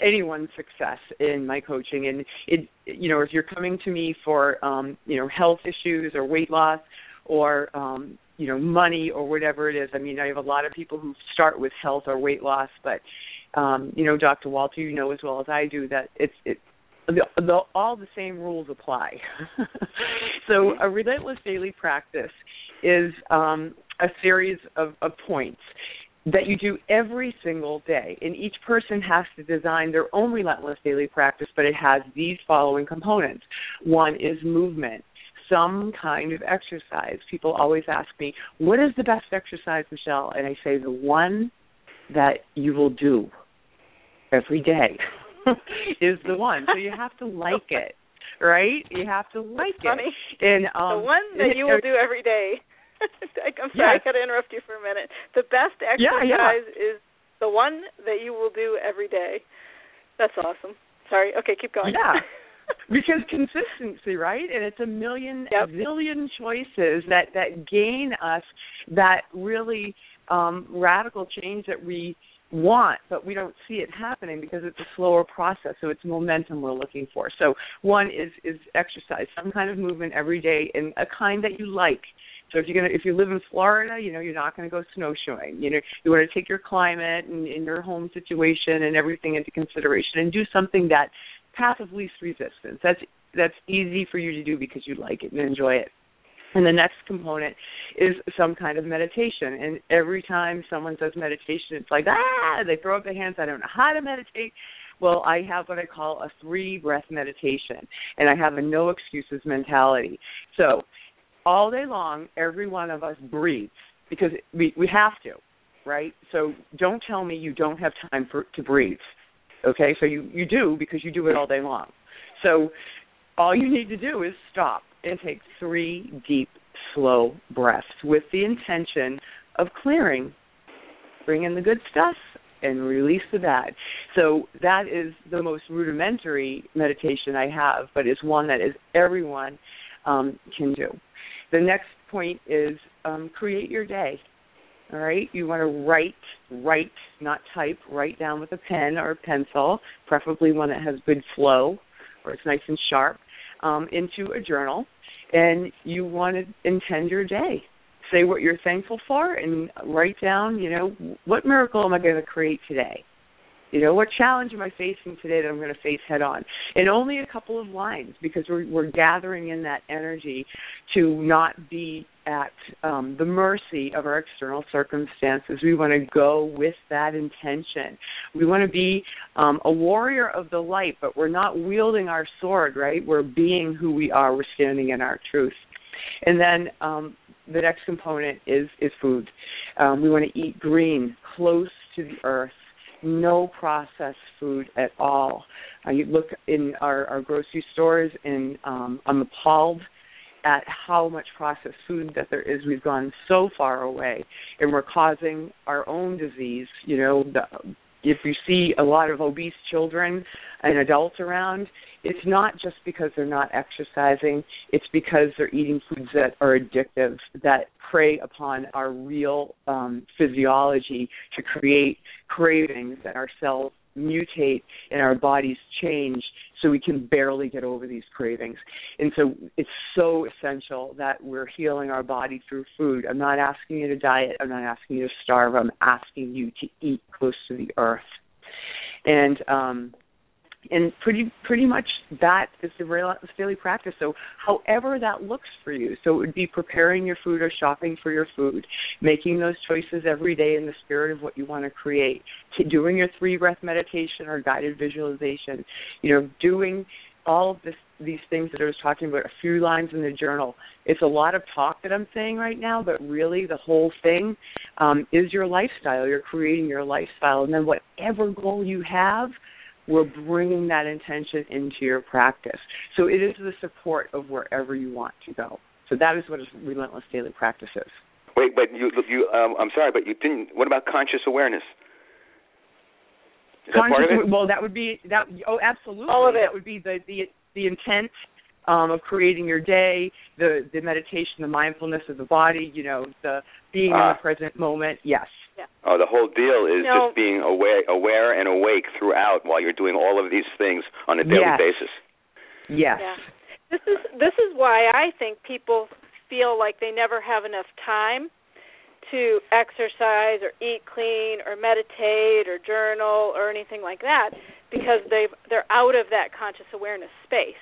anyone's success in my coaching. And it, you know, if you're coming to me for um, you know health issues or weight loss or um, you know money or whatever it is. I mean, I have a lot of people who start with health or weight loss, but um, you know, Dr. Walter, you know as well as I do that it's it the, the, all the same rules apply. [laughs] so a relentless daily practice is um, a series of, of points. that you do every single day. And each person has to design their own relentless daily practice, but it has these following components. One is movement, some kind of exercise. People always ask me, What is the best exercise, Michelle? And I say, The one that you will do every day [laughs] is the one. So you have to like it. Right? You have to like That's it. Funny. And um the one that you will do every day [laughs] I'm sorry, yes. I got to interrupt you for a minute. The best exercise yeah, yeah. is the one that you will do every day. That's awesome. Sorry. Okay, keep going. Yeah. [laughs] because consistency, right? And it's a million, yep. a million choices that that gain us that really um, radical change that we want, but we don't see it happening because it's a slower process. So it's momentum we're looking for. So one is is exercise, some kind of movement every day, and a kind that you like. So if you're gonna if you live in Florida, you know you're not to go snowshoeing. You know you want to take your climate and, and your home situation and everything into consideration and do something that path of least resistance. That's that's easy for you to do because you like it and enjoy it. And the next component is some kind of meditation. And every time someone says meditation, it's like ah, they throw up their hands. I don't know how to meditate. Well, I have what I call a three breath meditation, and I have a no excuses mentality. So all day long, every one of us breathes because we we have to, right? So don't tell me you don't have time for to breathe. Okay, so you you do because you do it all day long. So all you need to do is stop and take three deep, slow breaths with the intention of clearing, bring in the good stuff and release the bad. So that is the most rudimentary meditation I have, but it's one that is everyone um, can do. The next point is um, create your day. All right, you want to write, write, not type, write down with a pen or a pencil, preferably one that has good flow or it's nice and sharp, um, into a journal. And you want to intend your day. Say what you're thankful for and write down, you know, what miracle am I going to create today? You know, what challenge am I facing today that I'm going to face head on? And only a couple of lines because we're we're gathering in that energy to not be at um, the mercy of our external circumstances. We want to go with that intention. We want to be um, a warrior of the light, but we're not wielding our sword, right? We're being who we are. We're standing in our truth. And then um, the next component is is food. Um, we want to eat green, close to the earth no processed food at all. Uh, you look in our, our grocery stores, and um, I'm appalled at how much processed food that there is. We've gone so far away, and we're causing our own disease. You know, the, if you see a lot of obese children and adults around, it's not just because they're not exercising, it's because they're eating foods that are addictive, that prey upon our real um, physiology to create cravings that our cells mutate and our bodies change so we can barely get over these cravings. And so it's so essential that we're healing our body through food. I'm not asking you to diet, I'm not asking you to starve, I'm asking you to eat close to the earth. And um and pretty pretty much that is the daily practice. So however that looks for you. So it would be preparing your food or shopping for your food, making those choices every day in the spirit of what you want to create, doing your three breath meditation or guided visualization, you know, doing all of this these things that I was talking about, a few lines in the journal. It's a lot of talk that I'm saying right now, but really the whole thing um, is your lifestyle. You're creating your lifestyle, and then whatever goal you have, we're bringing that intention into your practice. So it is the support of wherever you want to go. So that is what a relentless daily practice is. Wait, but you, you, um, I'm sorry, but you didn't. What about conscious awareness? Is conscious, that part of it? Well, that would be that. Oh, absolutely. All of it. That would be the the the intent um, of creating your day, the the meditation, the mindfulness of the body. You know, the being in Ah. the present moment. Yes. Oh, the whole deal is No. just being aware, aware and awake throughout while you're doing all of these things on a daily Yes. basis. Yes. Yeah. This is this is why I think people feel like they never have enough time to exercise or eat clean or meditate or journal or anything like that because they've they're out of that conscious awareness space.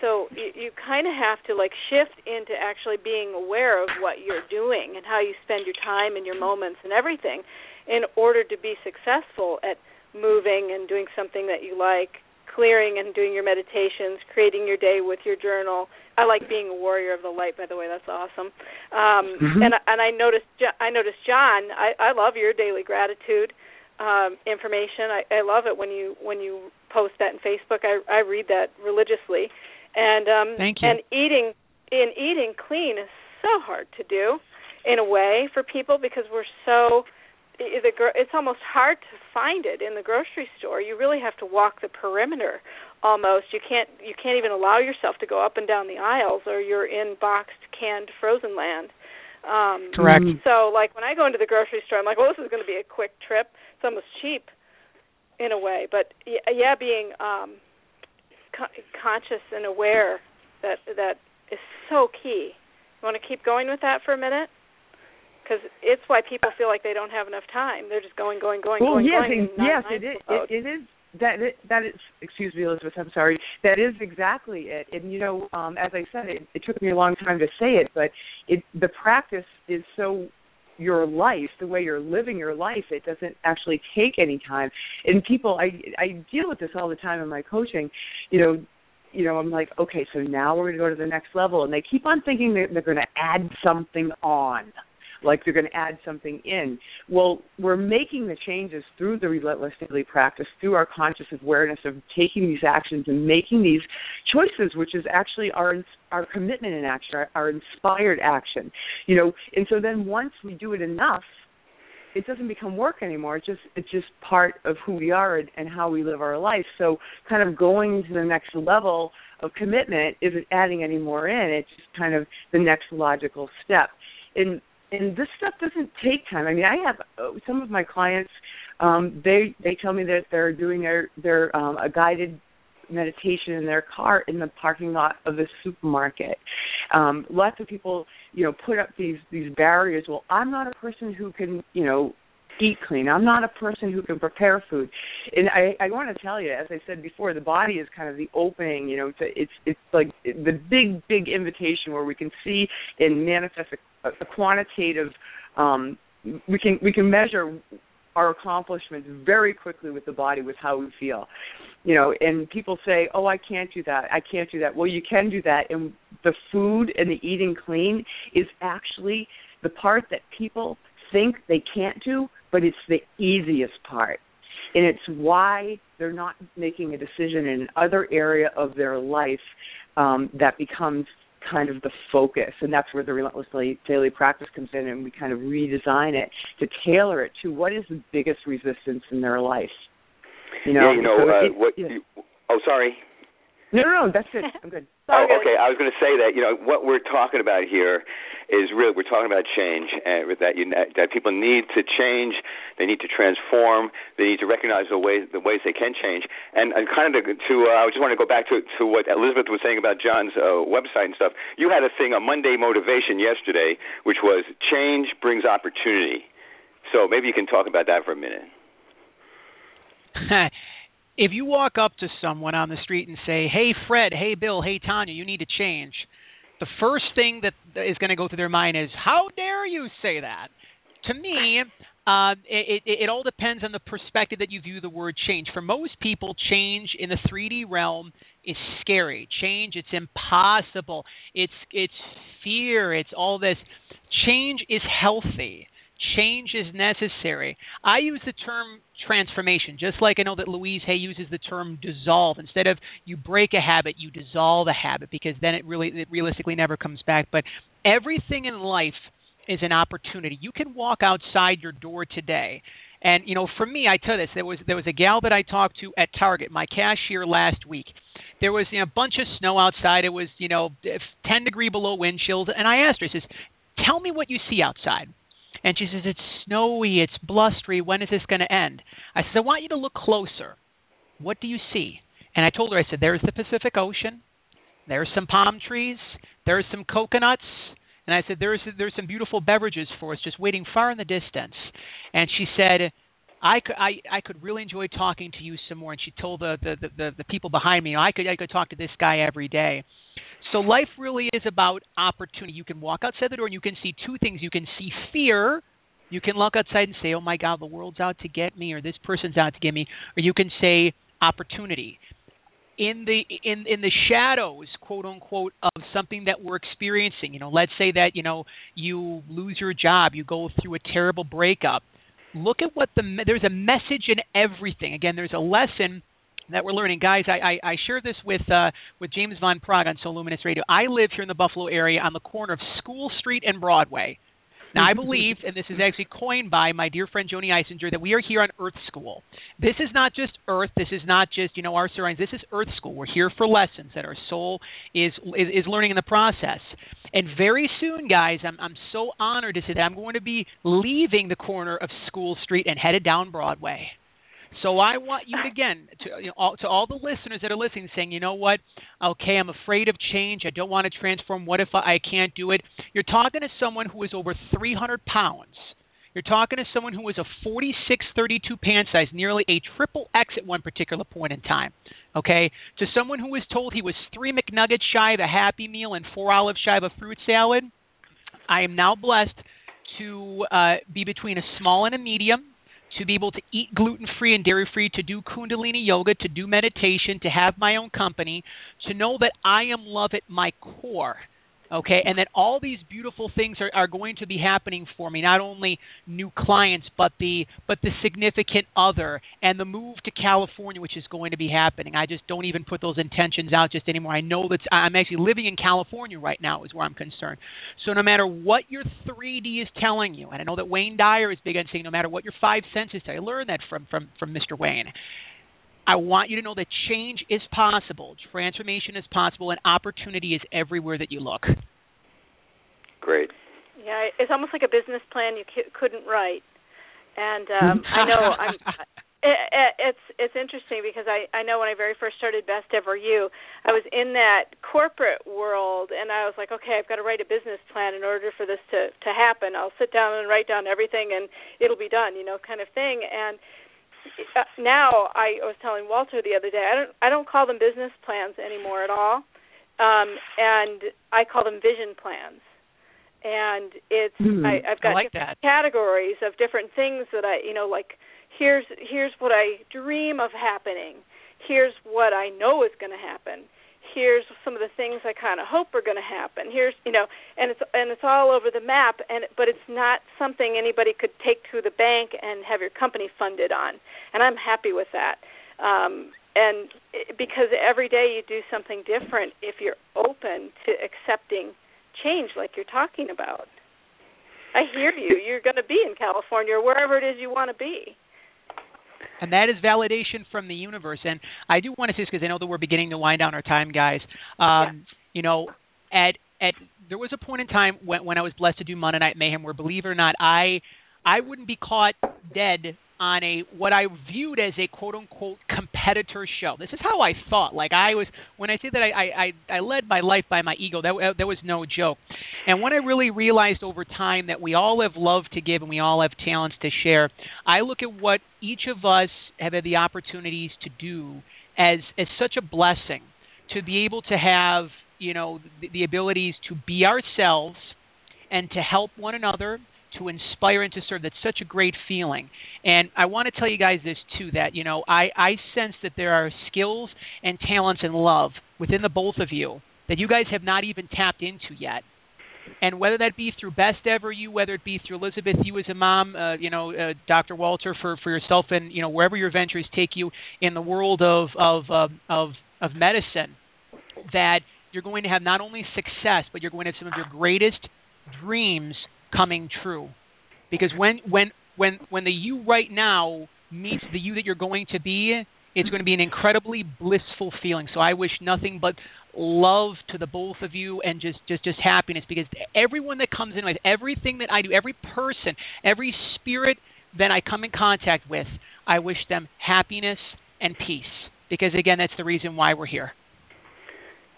So you, you kind of have to like shift into actually being aware of what you're doing and how you spend your time and your moments and everything. in order to be successful at moving and doing something that you like, clearing and doing your meditations, creating your day with your journal. I like being a warrior of the light. By the way, that's awesome. Um, mm-hmm. And and I noticed I noticed John. I, I love your daily gratitude um, information. I, I love it when you when you post that in Facebook. I I read that religiously, and um, Thank you. and eating in eating clean is so hard to do in a way for people because we're so it's almost hard to find it in the grocery store. You really have to walk the perimeter almost. You can't you can't even allow yourself to go up and down the aisles or you're in boxed canned frozen land. Um Correct. So like when I go into the grocery store I'm like, "Well, this is going to be a quick trip." It's almost cheap in a way, but yeah, being um co- conscious and aware that that is so key. You want to keep going with that for a minute? because it's why people feel like they don't have enough time. They're just going, going, going, well, going, yes, going. yes, it is. It, it is that it, that is. Excuse me, Elizabeth. I'm sorry. That is exactly it. And you know, um, as I said, it, it took me a long time to say it, but it the practice is so your life, the way you're living your life, it doesn't actually take any time. And people, I I deal with this all the time in my coaching. You know, you know, I'm like, okay, so now we're going to go to the next level, and they keep on thinking that they're going to add something on like they're going to add something in. Well, we're making the changes through the relentless daily practice, through our conscious awareness of taking these actions and making these choices, which is actually our our commitment in action, our, our inspired action. You know, and so then once we do it enough, it doesn't become work anymore. It's just it's just part of who we are and, and how we live our life. So kind of going to the next level of commitment isn't adding any more in. It's just kind of the next logical step. And and this stuff doesn't take time. I mean, I have uh, some of my clients. Um, they they tell me that they're doing their their um, a guided meditation in their car in the parking lot of the supermarket. Um, lots of people, you know, put up these these barriers. Well, I'm not a person who can, you know, eat clean. I'm not a person who can prepare food. And I, I want to tell you, as I said before, the body is kind of the opening. You know, to, it's it's like the big big invitation where we can see and manifest a, a quantitative. Um, we can we can measure our accomplishments very quickly with the body with how we feel you know and people say oh i can't do that i can't do that well you can do that and the food and the eating clean is actually the part that people think they can't do but it's the easiest part. And it's why they're not making a decision in another area of their life um, that becomes kind of the focus. And that's where the relentless daily practice comes in, and we kind of redesign it to tailor it to what is the biggest resistance in their life. You know, yeah, you know so uh, it, what? Yeah. You, oh, sorry. No, no, no, that's it. [laughs] I'm good. Oh, okay. I was going to say that you know what we're talking about here is really we're talking about change and that you that people need to change, they need to transform, they need to recognize the ways the ways they can change, and, and kind of to, to uh, I just want to go back to to what Elizabeth was saying about John's uh, website and stuff. You had a thing on Monday motivation yesterday, which was change brings opportunity. So maybe you can talk about that for a minute. [laughs] if you walk up to someone on the street and say, "Hey Fred, hey Bill, hey Tanya, you need to change," the first thing that is going to go through their mind is, "How dare you say that?" To me, uh, it, it, it all depends on the perspective that you view the word change. For most people, change in the 3D realm is scary. Change, it's impossible. It's it's fear. It's all this. Change is healthy change is necessary. I use the term transformation, just like I know that Louise Hay uses the term dissolve. Instead of you break a habit, you dissolve a habit because then it really it realistically never comes back. But everything in life is an opportunity. You can walk outside your door today. And you know, for me, I tell this. There was there was a gal that I talked to at Target, my cashier last week. There was you know, a bunch of snow outside. It was you know 10 degree below wind chills, and I asked her, I says, "Tell me what you see outside." And she says, It's snowy, it's blustery, when is this going to end? I said, I want you to look closer. What do you see? And I told her, I said, There's the Pacific Ocean, there's some palm trees, there's some coconuts, and I said, There's there's some beautiful beverages for us just waiting far in the distance. And she said, I could I, I could really enjoy talking to you some more. And she told the the, the, the people behind me, I could I could talk to this guy every day. So life really is about opportunity. You can walk outside the door and you can see two things. You can see fear You can look outside and say, "Oh my God, the world's out to get me," or "This person's out to get me," or you can say, "Opportunity." in the in in the shadows quote unquote of something that we're experiencing you know let's say that you know you lose your job you go through a terrible breakup look at what the there's a message in everything again there's a lesson that we're learning guys i i, I share this with uh with James Van Praagh on so luminous radio i live here in the buffalo area on the corner of school street and broadway now, I [laughs] believe, and this is actually coined by my dear friend Joni Eisinger, that we are here on Earth School. This is not just Earth. This is not just you know our surroundings. This is Earth School. We're here for lessons that our soul is is, is learning in the process. And very soon, guys, I'm I'm so honored to say that I'm going to be leaving the corner of School Street and headed down Broadway. So I want you again to you know, all, to all the listeners that are listening, saying, you know what? Okay, I'm afraid of change. I don't want to transform. What if I, I can't do it? You're talking to someone who is over 300 pounds. You're talking to someone who was a 46 32 pant size, nearly a triple X at one particular point in time. Okay? To someone who was told he was three McNuggets shy of a Happy Meal and four olives shy of a fruit salad, I am now blessed to uh, be between a small and a medium to be able to eat gluten free and dairy free, to do Kundalini yoga, to do meditation, to have my own company, to know that I am love at my core okay and that all these beautiful things are, are going to be happening for me not only new clients but the but the significant other and the move to california which is going to be happening. I just don't even put those intentions out just anymore. I know that i'm actually living in california right now is where i'm concerned. So no matter what your 3d is telling you and i know that wayne dyer is big on saying no matter what your five senses tell you learn that from from from mr wayne I want you to know that change is possible, transformation is possible, and opportunity is everywhere that you look. Great. Yeah, it's almost like a business plan you c- couldn't write. And um [laughs] I know I'm [laughs] it, it, it's it's interesting because I I know when I very first started Best Ever You, I was in that corporate world and I was like, okay, I've got to write a business plan in order for this to to happen. I'll sit down and write down everything and it'll be done, you know, kind of thing. And now I was telling Walter the other day, I don't I don't call them business plans anymore at all, um, and I call them vision plans. And it's mm, I, I've got I like different that. categories of different things that I you know like here's here's what I dream of happening. Here's what I know is going to happen here's some of the things I kind of hope are going to happen. Here's you know, and it's and it's all over the map. And but it's not something anybody could take to the bank and have your company funded on. And I'm happy with that. Um, and because every day you do something different, if you're open to accepting change, like you're talking about. I hear you. You're going to be in California or wherever it is you want to be and that is validation from the universe. And I do want to say this because I know that we're beginning to wind down our time, guys. Um, yeah. You know, at at there was a point in time when when I was blessed to do Monday Night Mayhem, where believe it or not, I I wouldn't be caught dead on a what I viewed as a quote unquote competitor show. This is how I thought. Like I was when I say that I I I led my life by my ego. That that was no joke. And when I really realized over time that we all have love to give and we all have talents to share, I look at what each of us have had the opportunities to do as as such a blessing to be able to have you know the, the abilities to be ourselves and to help one another to inspire and to serve. That's such a great feeling. And I want to tell you guys this too that, you know, I, I sense that there are skills and talents and love within the both of you that you guys have not even tapped into yet. And whether that be through Best Ever You, whether it be through Elizabeth, you as a mom, uh, you know, uh, Dr. Walter for for yourself, and you know wherever your ventures take you in the world of of of of medicine, that you're going to have not only success, but you're going to have some of your greatest dreams coming true. Because when when when when the you right now meets the you that you're going to be, it's going to be an incredibly blissful feeling. So I wish nothing but love to the both of you and just just just happiness because everyone that comes in with everything that I do, every person, every spirit that I come in contact with, I wish them happiness and peace. Because again, that's the reason why we're here.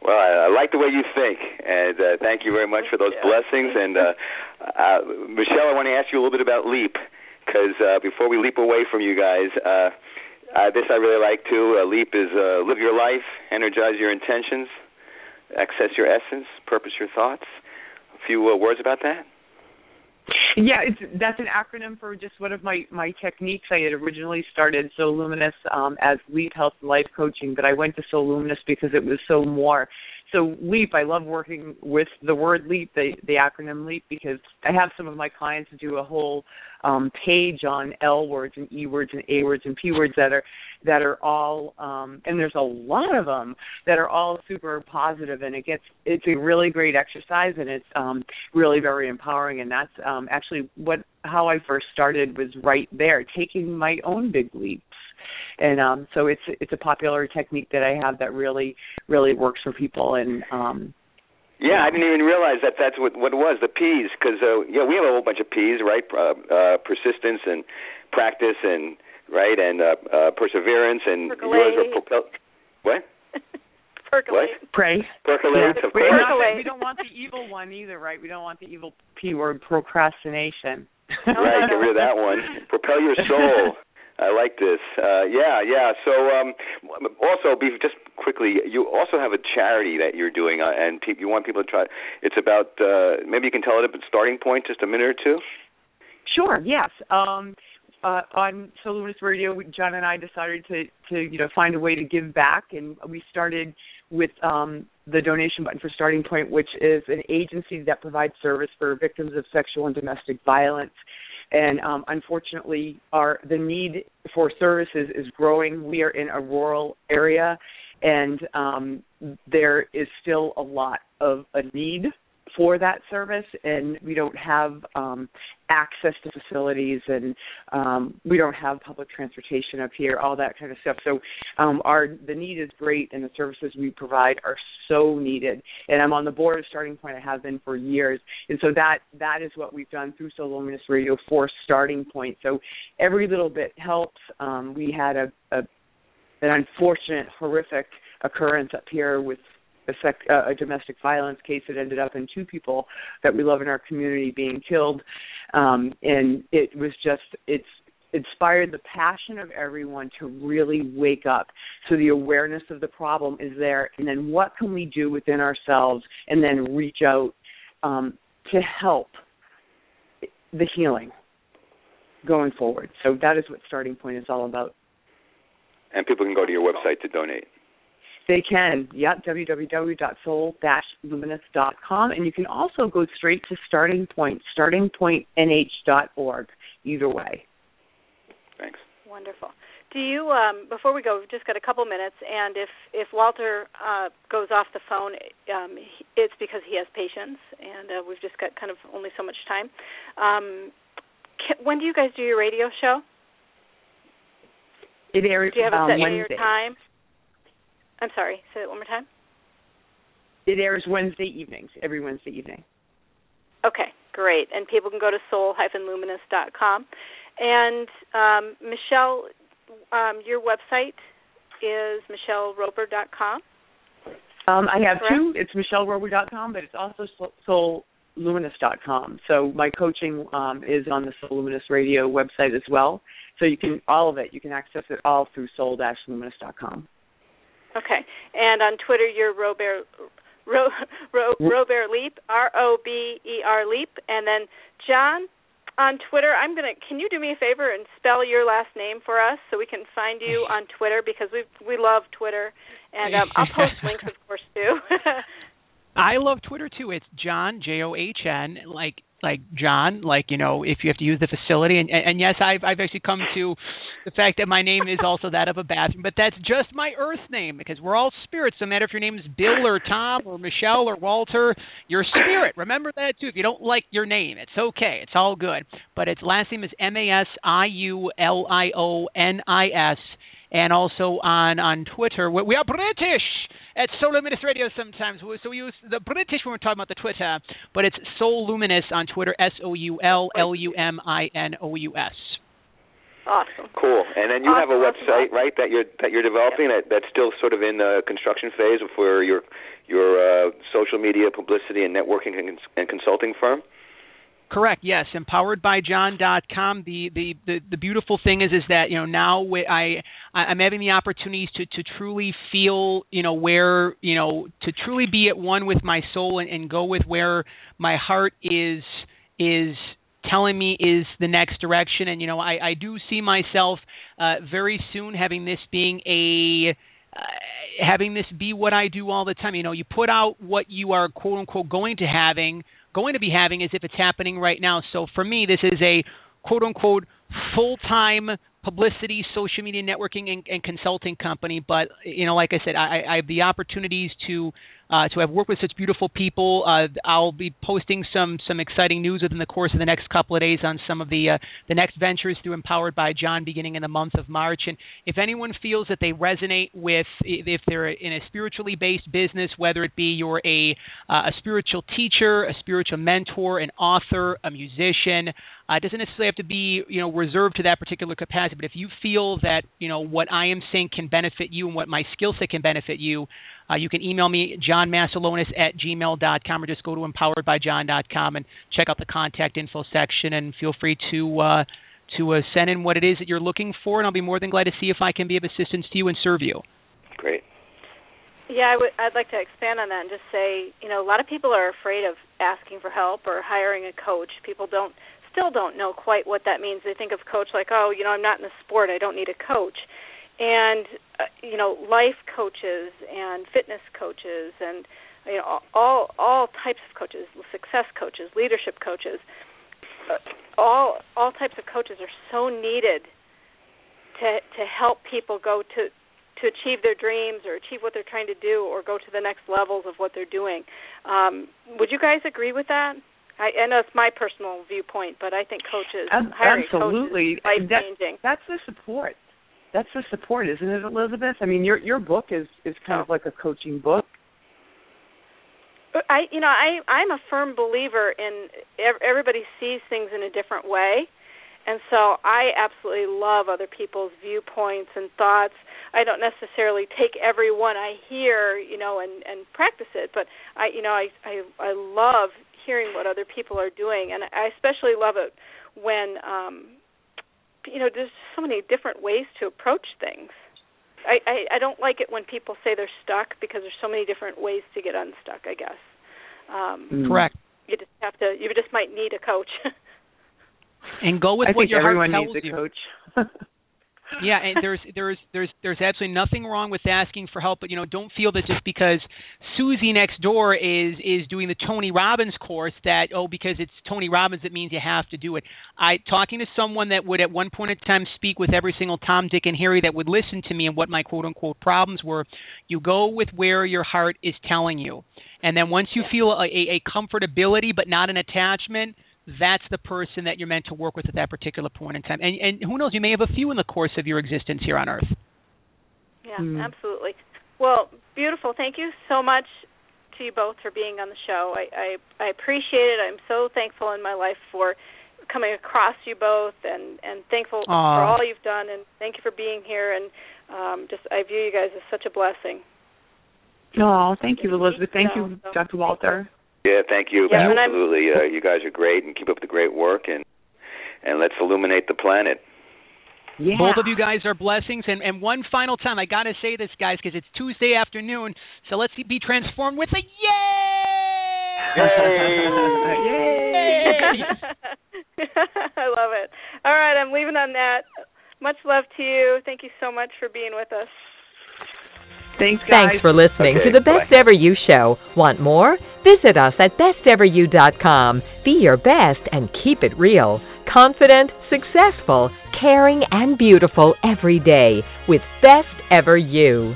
Well, I, I like the way you think, and uh, thank you very much for those Yeah. blessings. And uh, [laughs] uh, Michelle, I want to ask you a little bit about Leap, because uh, before we leap away from you guys, uh, uh, this I really like too. Uh, Leap is uh, live your life, energize your intentions, access your essence, purpose your thoughts. A few uh, words about that. Yeah, it's that's an acronym for just one of my my techniques. I had originally started Soul Luminous um, as lead Health Life Coaching, but I went to Soul Luminous because it was so more so leap i love working with the word leap the the acronym leap because i have some of my clients do a whole um, page on l words and e words and a words and p words that are that are all um, and there's a lot of them that are all super positive and it gets it's a really great exercise and it's um, really very empowering and that's um, actually what how i first started was right there taking my own big leaps and um, so it's it's a popular technique that I have that really really works for people and um, yeah, I didn't even realize that that's what what it was the P's because uh, yeah we have a whole bunch of P's right uh, uh, persistence and practice and right and uh, uh, perseverance and Percolate. yours are propel what [laughs] Percolate. What? pray percolate yeah. of we, course. not, we don't want the evil one either right we don't want the evil p word procrastination right get rid of that one [laughs] propel your soul I like this. Uh, yeah, yeah. So, um, also, just quickly, you also have a charity that you're doing, uh, and pe- you want people to try. It's about uh, maybe you can tell it a starting point, just a minute or two. Sure. Yes. Um, uh, on So Radio, John and I decided to to you know find a way to give back, and we started with um, the donation button for Starting Point, which is an agency that provides service for victims of sexual and domestic violence and um, unfortunately, our the need for services is growing. We are in a rural area, and um, there is still a lot of a need for that service, and we don't have um, access to facilities, and um, we don't have public transportation up here, all that kind of stuff. So um, our the need is great, and the services we provide are so needed. And I'm on the board of Starting Point. I have been for years, and so that that is what we've done through Soul Luminous Radio for Starting Point. So every little bit helps. Um, we had a, a an unfortunate, horrific occurrence up here with uh, a domestic violence case that ended up in two people that we love in our community being killed, um, and it was just it's inspired the passion of everyone to really wake up. So the awareness of the problem is there, and then what can we do within ourselves, and then reach out um, to help the healing going forward. So that is what Starting Point is all about. And people can go to your website to donate. They can, yeah, www.soul-luminous.com. And you can also go straight to Starting Point, startingpointnh.org, either way. Thanks. Wonderful. Do you, um, before we go, we've just got a couple minutes, and if if Walter uh, goes off the phone, um, it's because he has patience, and uh, we've just got kind of only so much time. Um, can, when do you guys do your radio show? It airs Do you have a um, set day Wednesday. or time? I'm sorry. Say it one more time. It airs Wednesday evenings, every Wednesday evening. Okay, great. And people can go to soul-luminous.com. And um, Michelle, um, your website is michelleroper.com. Um, I have Correct. two. It's michellerober.com, but it's also soul- soulluminous.com. So my coaching um, is on the Soul Luminous Radio website as well. So you can all of it. You can access it all through soul-luminous.com. Okay. And on Twitter, you're Robert Ro, Ro, Robert Leap, R O B E R Leap, and then John on Twitter. I'm gonna. Can you do me a favor and spell your last name for us so we can find you on Twitter because we we love Twitter, and um, I'll post [laughs] links of course too. [laughs] I love Twitter too. It's John J O H N like like John like you know if you have to use the facility. And and yes I've I've actually come to the fact that my name is also that of a bathroom but that's just my earth name because we're all spirits no matter if your name is Bill or Tom or Michelle or Walter you're spirit. Remember that too. If you don't like your name it's okay. It's all good. But its last name is M A S I U L I O N I S and also on on Twitter. We are British at Soul Luminous Radio sometimes. So we use the British when we're talking about the Twitter, but it's Soul Luminous on Twitter, S O U L L U M I N O U S. awesome. Cool. And then you have a website, right, that you're that you're developing that that's still sort of in the construction phase for your your uh, social media publicity and networking and, and consulting firm. Correct. Yes, empoweredbyjohn.com. The, the the the beautiful thing is is that you know now I- I'm having the opportunities to to truly feel you know where you know to truly be at one with my soul and, and go with where my heart is is telling me is the next direction. And you know, I, I do see myself uh, very soon having this being a uh, having this be what I do all the time. You know, you put out what you are quote unquote going to having going to be having as if it's happening right now. So for me, this is a quote unquote full time publicity, social media networking, and, and, consulting company. But you know, like I said, I, I have the opportunities to uh, to have worked with such beautiful people. Uh, I'll be posting some some exciting news within the course of the next couple of days on some of the uh, the next ventures through Empowered by John, beginning in the month of March. And if anyone feels that they resonate with, if they're in a spiritually based business, whether it be you're a uh, a spiritual teacher, a spiritual mentor, an author, a musician, uh, it doesn't necessarily have to be you know reserved to that particular capacity. But if you feel that you know what I am saying can benefit you and what my skill set can benefit you, uh, you can email me, johnmasiulionis at gmail.com, or just go to empoweredbyjohn.com and check out the contact info section. And feel free to uh, to uh, send in what it is that you're looking for, and I'll be more than glad to see if I can be of assistance to you and serve you. Great. Yeah, I would. I'd like to expand on that and just say, you know, a lot of people are afraid of asking for help or hiring a coach. People don't still don't know quite what that means. They think of coach like, oh, you know, I'm not in the sport, I don't need a coach and uh, you know life coaches and fitness coaches and you know all all types of coaches success coaches leadership coaches uh, all all types of coaches are so needed to to help people go to to achieve their dreams or achieve what they're trying to do or go to the next levels of what they're doing. Um, would you guys agree with that? I, I know it's my personal viewpoint, but I think coaches, hiring absolutely, life changing. That, that's the support that's the support, isn't it, Elizabeth? I mean, your your book is is kind of like a coaching book. I you know I I'm a firm believer in everybody sees things in a different way, and so I absolutely love other people's viewpoints and thoughts. I don't necessarily take every one I hear, you know, and and practice it, but I you know I I I love hearing what other people are doing, and I especially love it when um you know there's so many different ways to approach things. I, I I don't like it when people say they're stuck because there's so many different ways to get unstuck. I guess. Um, mm. Correct. You just have to. You just might need a coach. [laughs] and go with I what your heart tells needs a you. coach. [laughs] yeah, and there's there's there's there's absolutely nothing wrong with asking for help, but you know, don't feel that just because Susie next door is is doing the Tony Robbins course that oh because it's Tony Robbins it means you have to do it. I talking to someone that would at one point in time speak with every single Tom, Dick, and Harry that would listen to me and what my quote unquote problems were. You go with where your heart is telling you, and then once you feel a, a comfortability but not an attachment that's the person that you're meant to work with at that particular point in time. And, and who knows, you may have a few in the course of your existence here on Earth. Yeah, mm. absolutely. Well, beautiful. Thank you so much to you both for being on the show. I, I, I appreciate it. I'm so thankful in my life for coming across you both and and thankful Aww. for all you've done and thank you for being here and um just I view you guys as such a blessing. Oh, thank you, Elizabeth. Thank you, Dr. Walter. Yeah, thank you. Yeah, Absolutely. Uh, you guys are great, and keep up the great work, and and let's illuminate the planet. Yeah. Both of you guys are blessings. And, and one final time, I got to say this, guys, because it's Tuesday afternoon. So let's be transformed with a yay! Yay! yay! [laughs] [laughs] I love it. All right, I'm leaving on that. Much love to you. Thank you so much for being with us. Thanks, guys. Thanks for listening okay, to the Best bye. Ever You Show. Want more? Visit us at besteveryou.com. Be your best and keep it real. Confident, successful, caring, and beautiful every day with Best Ever You.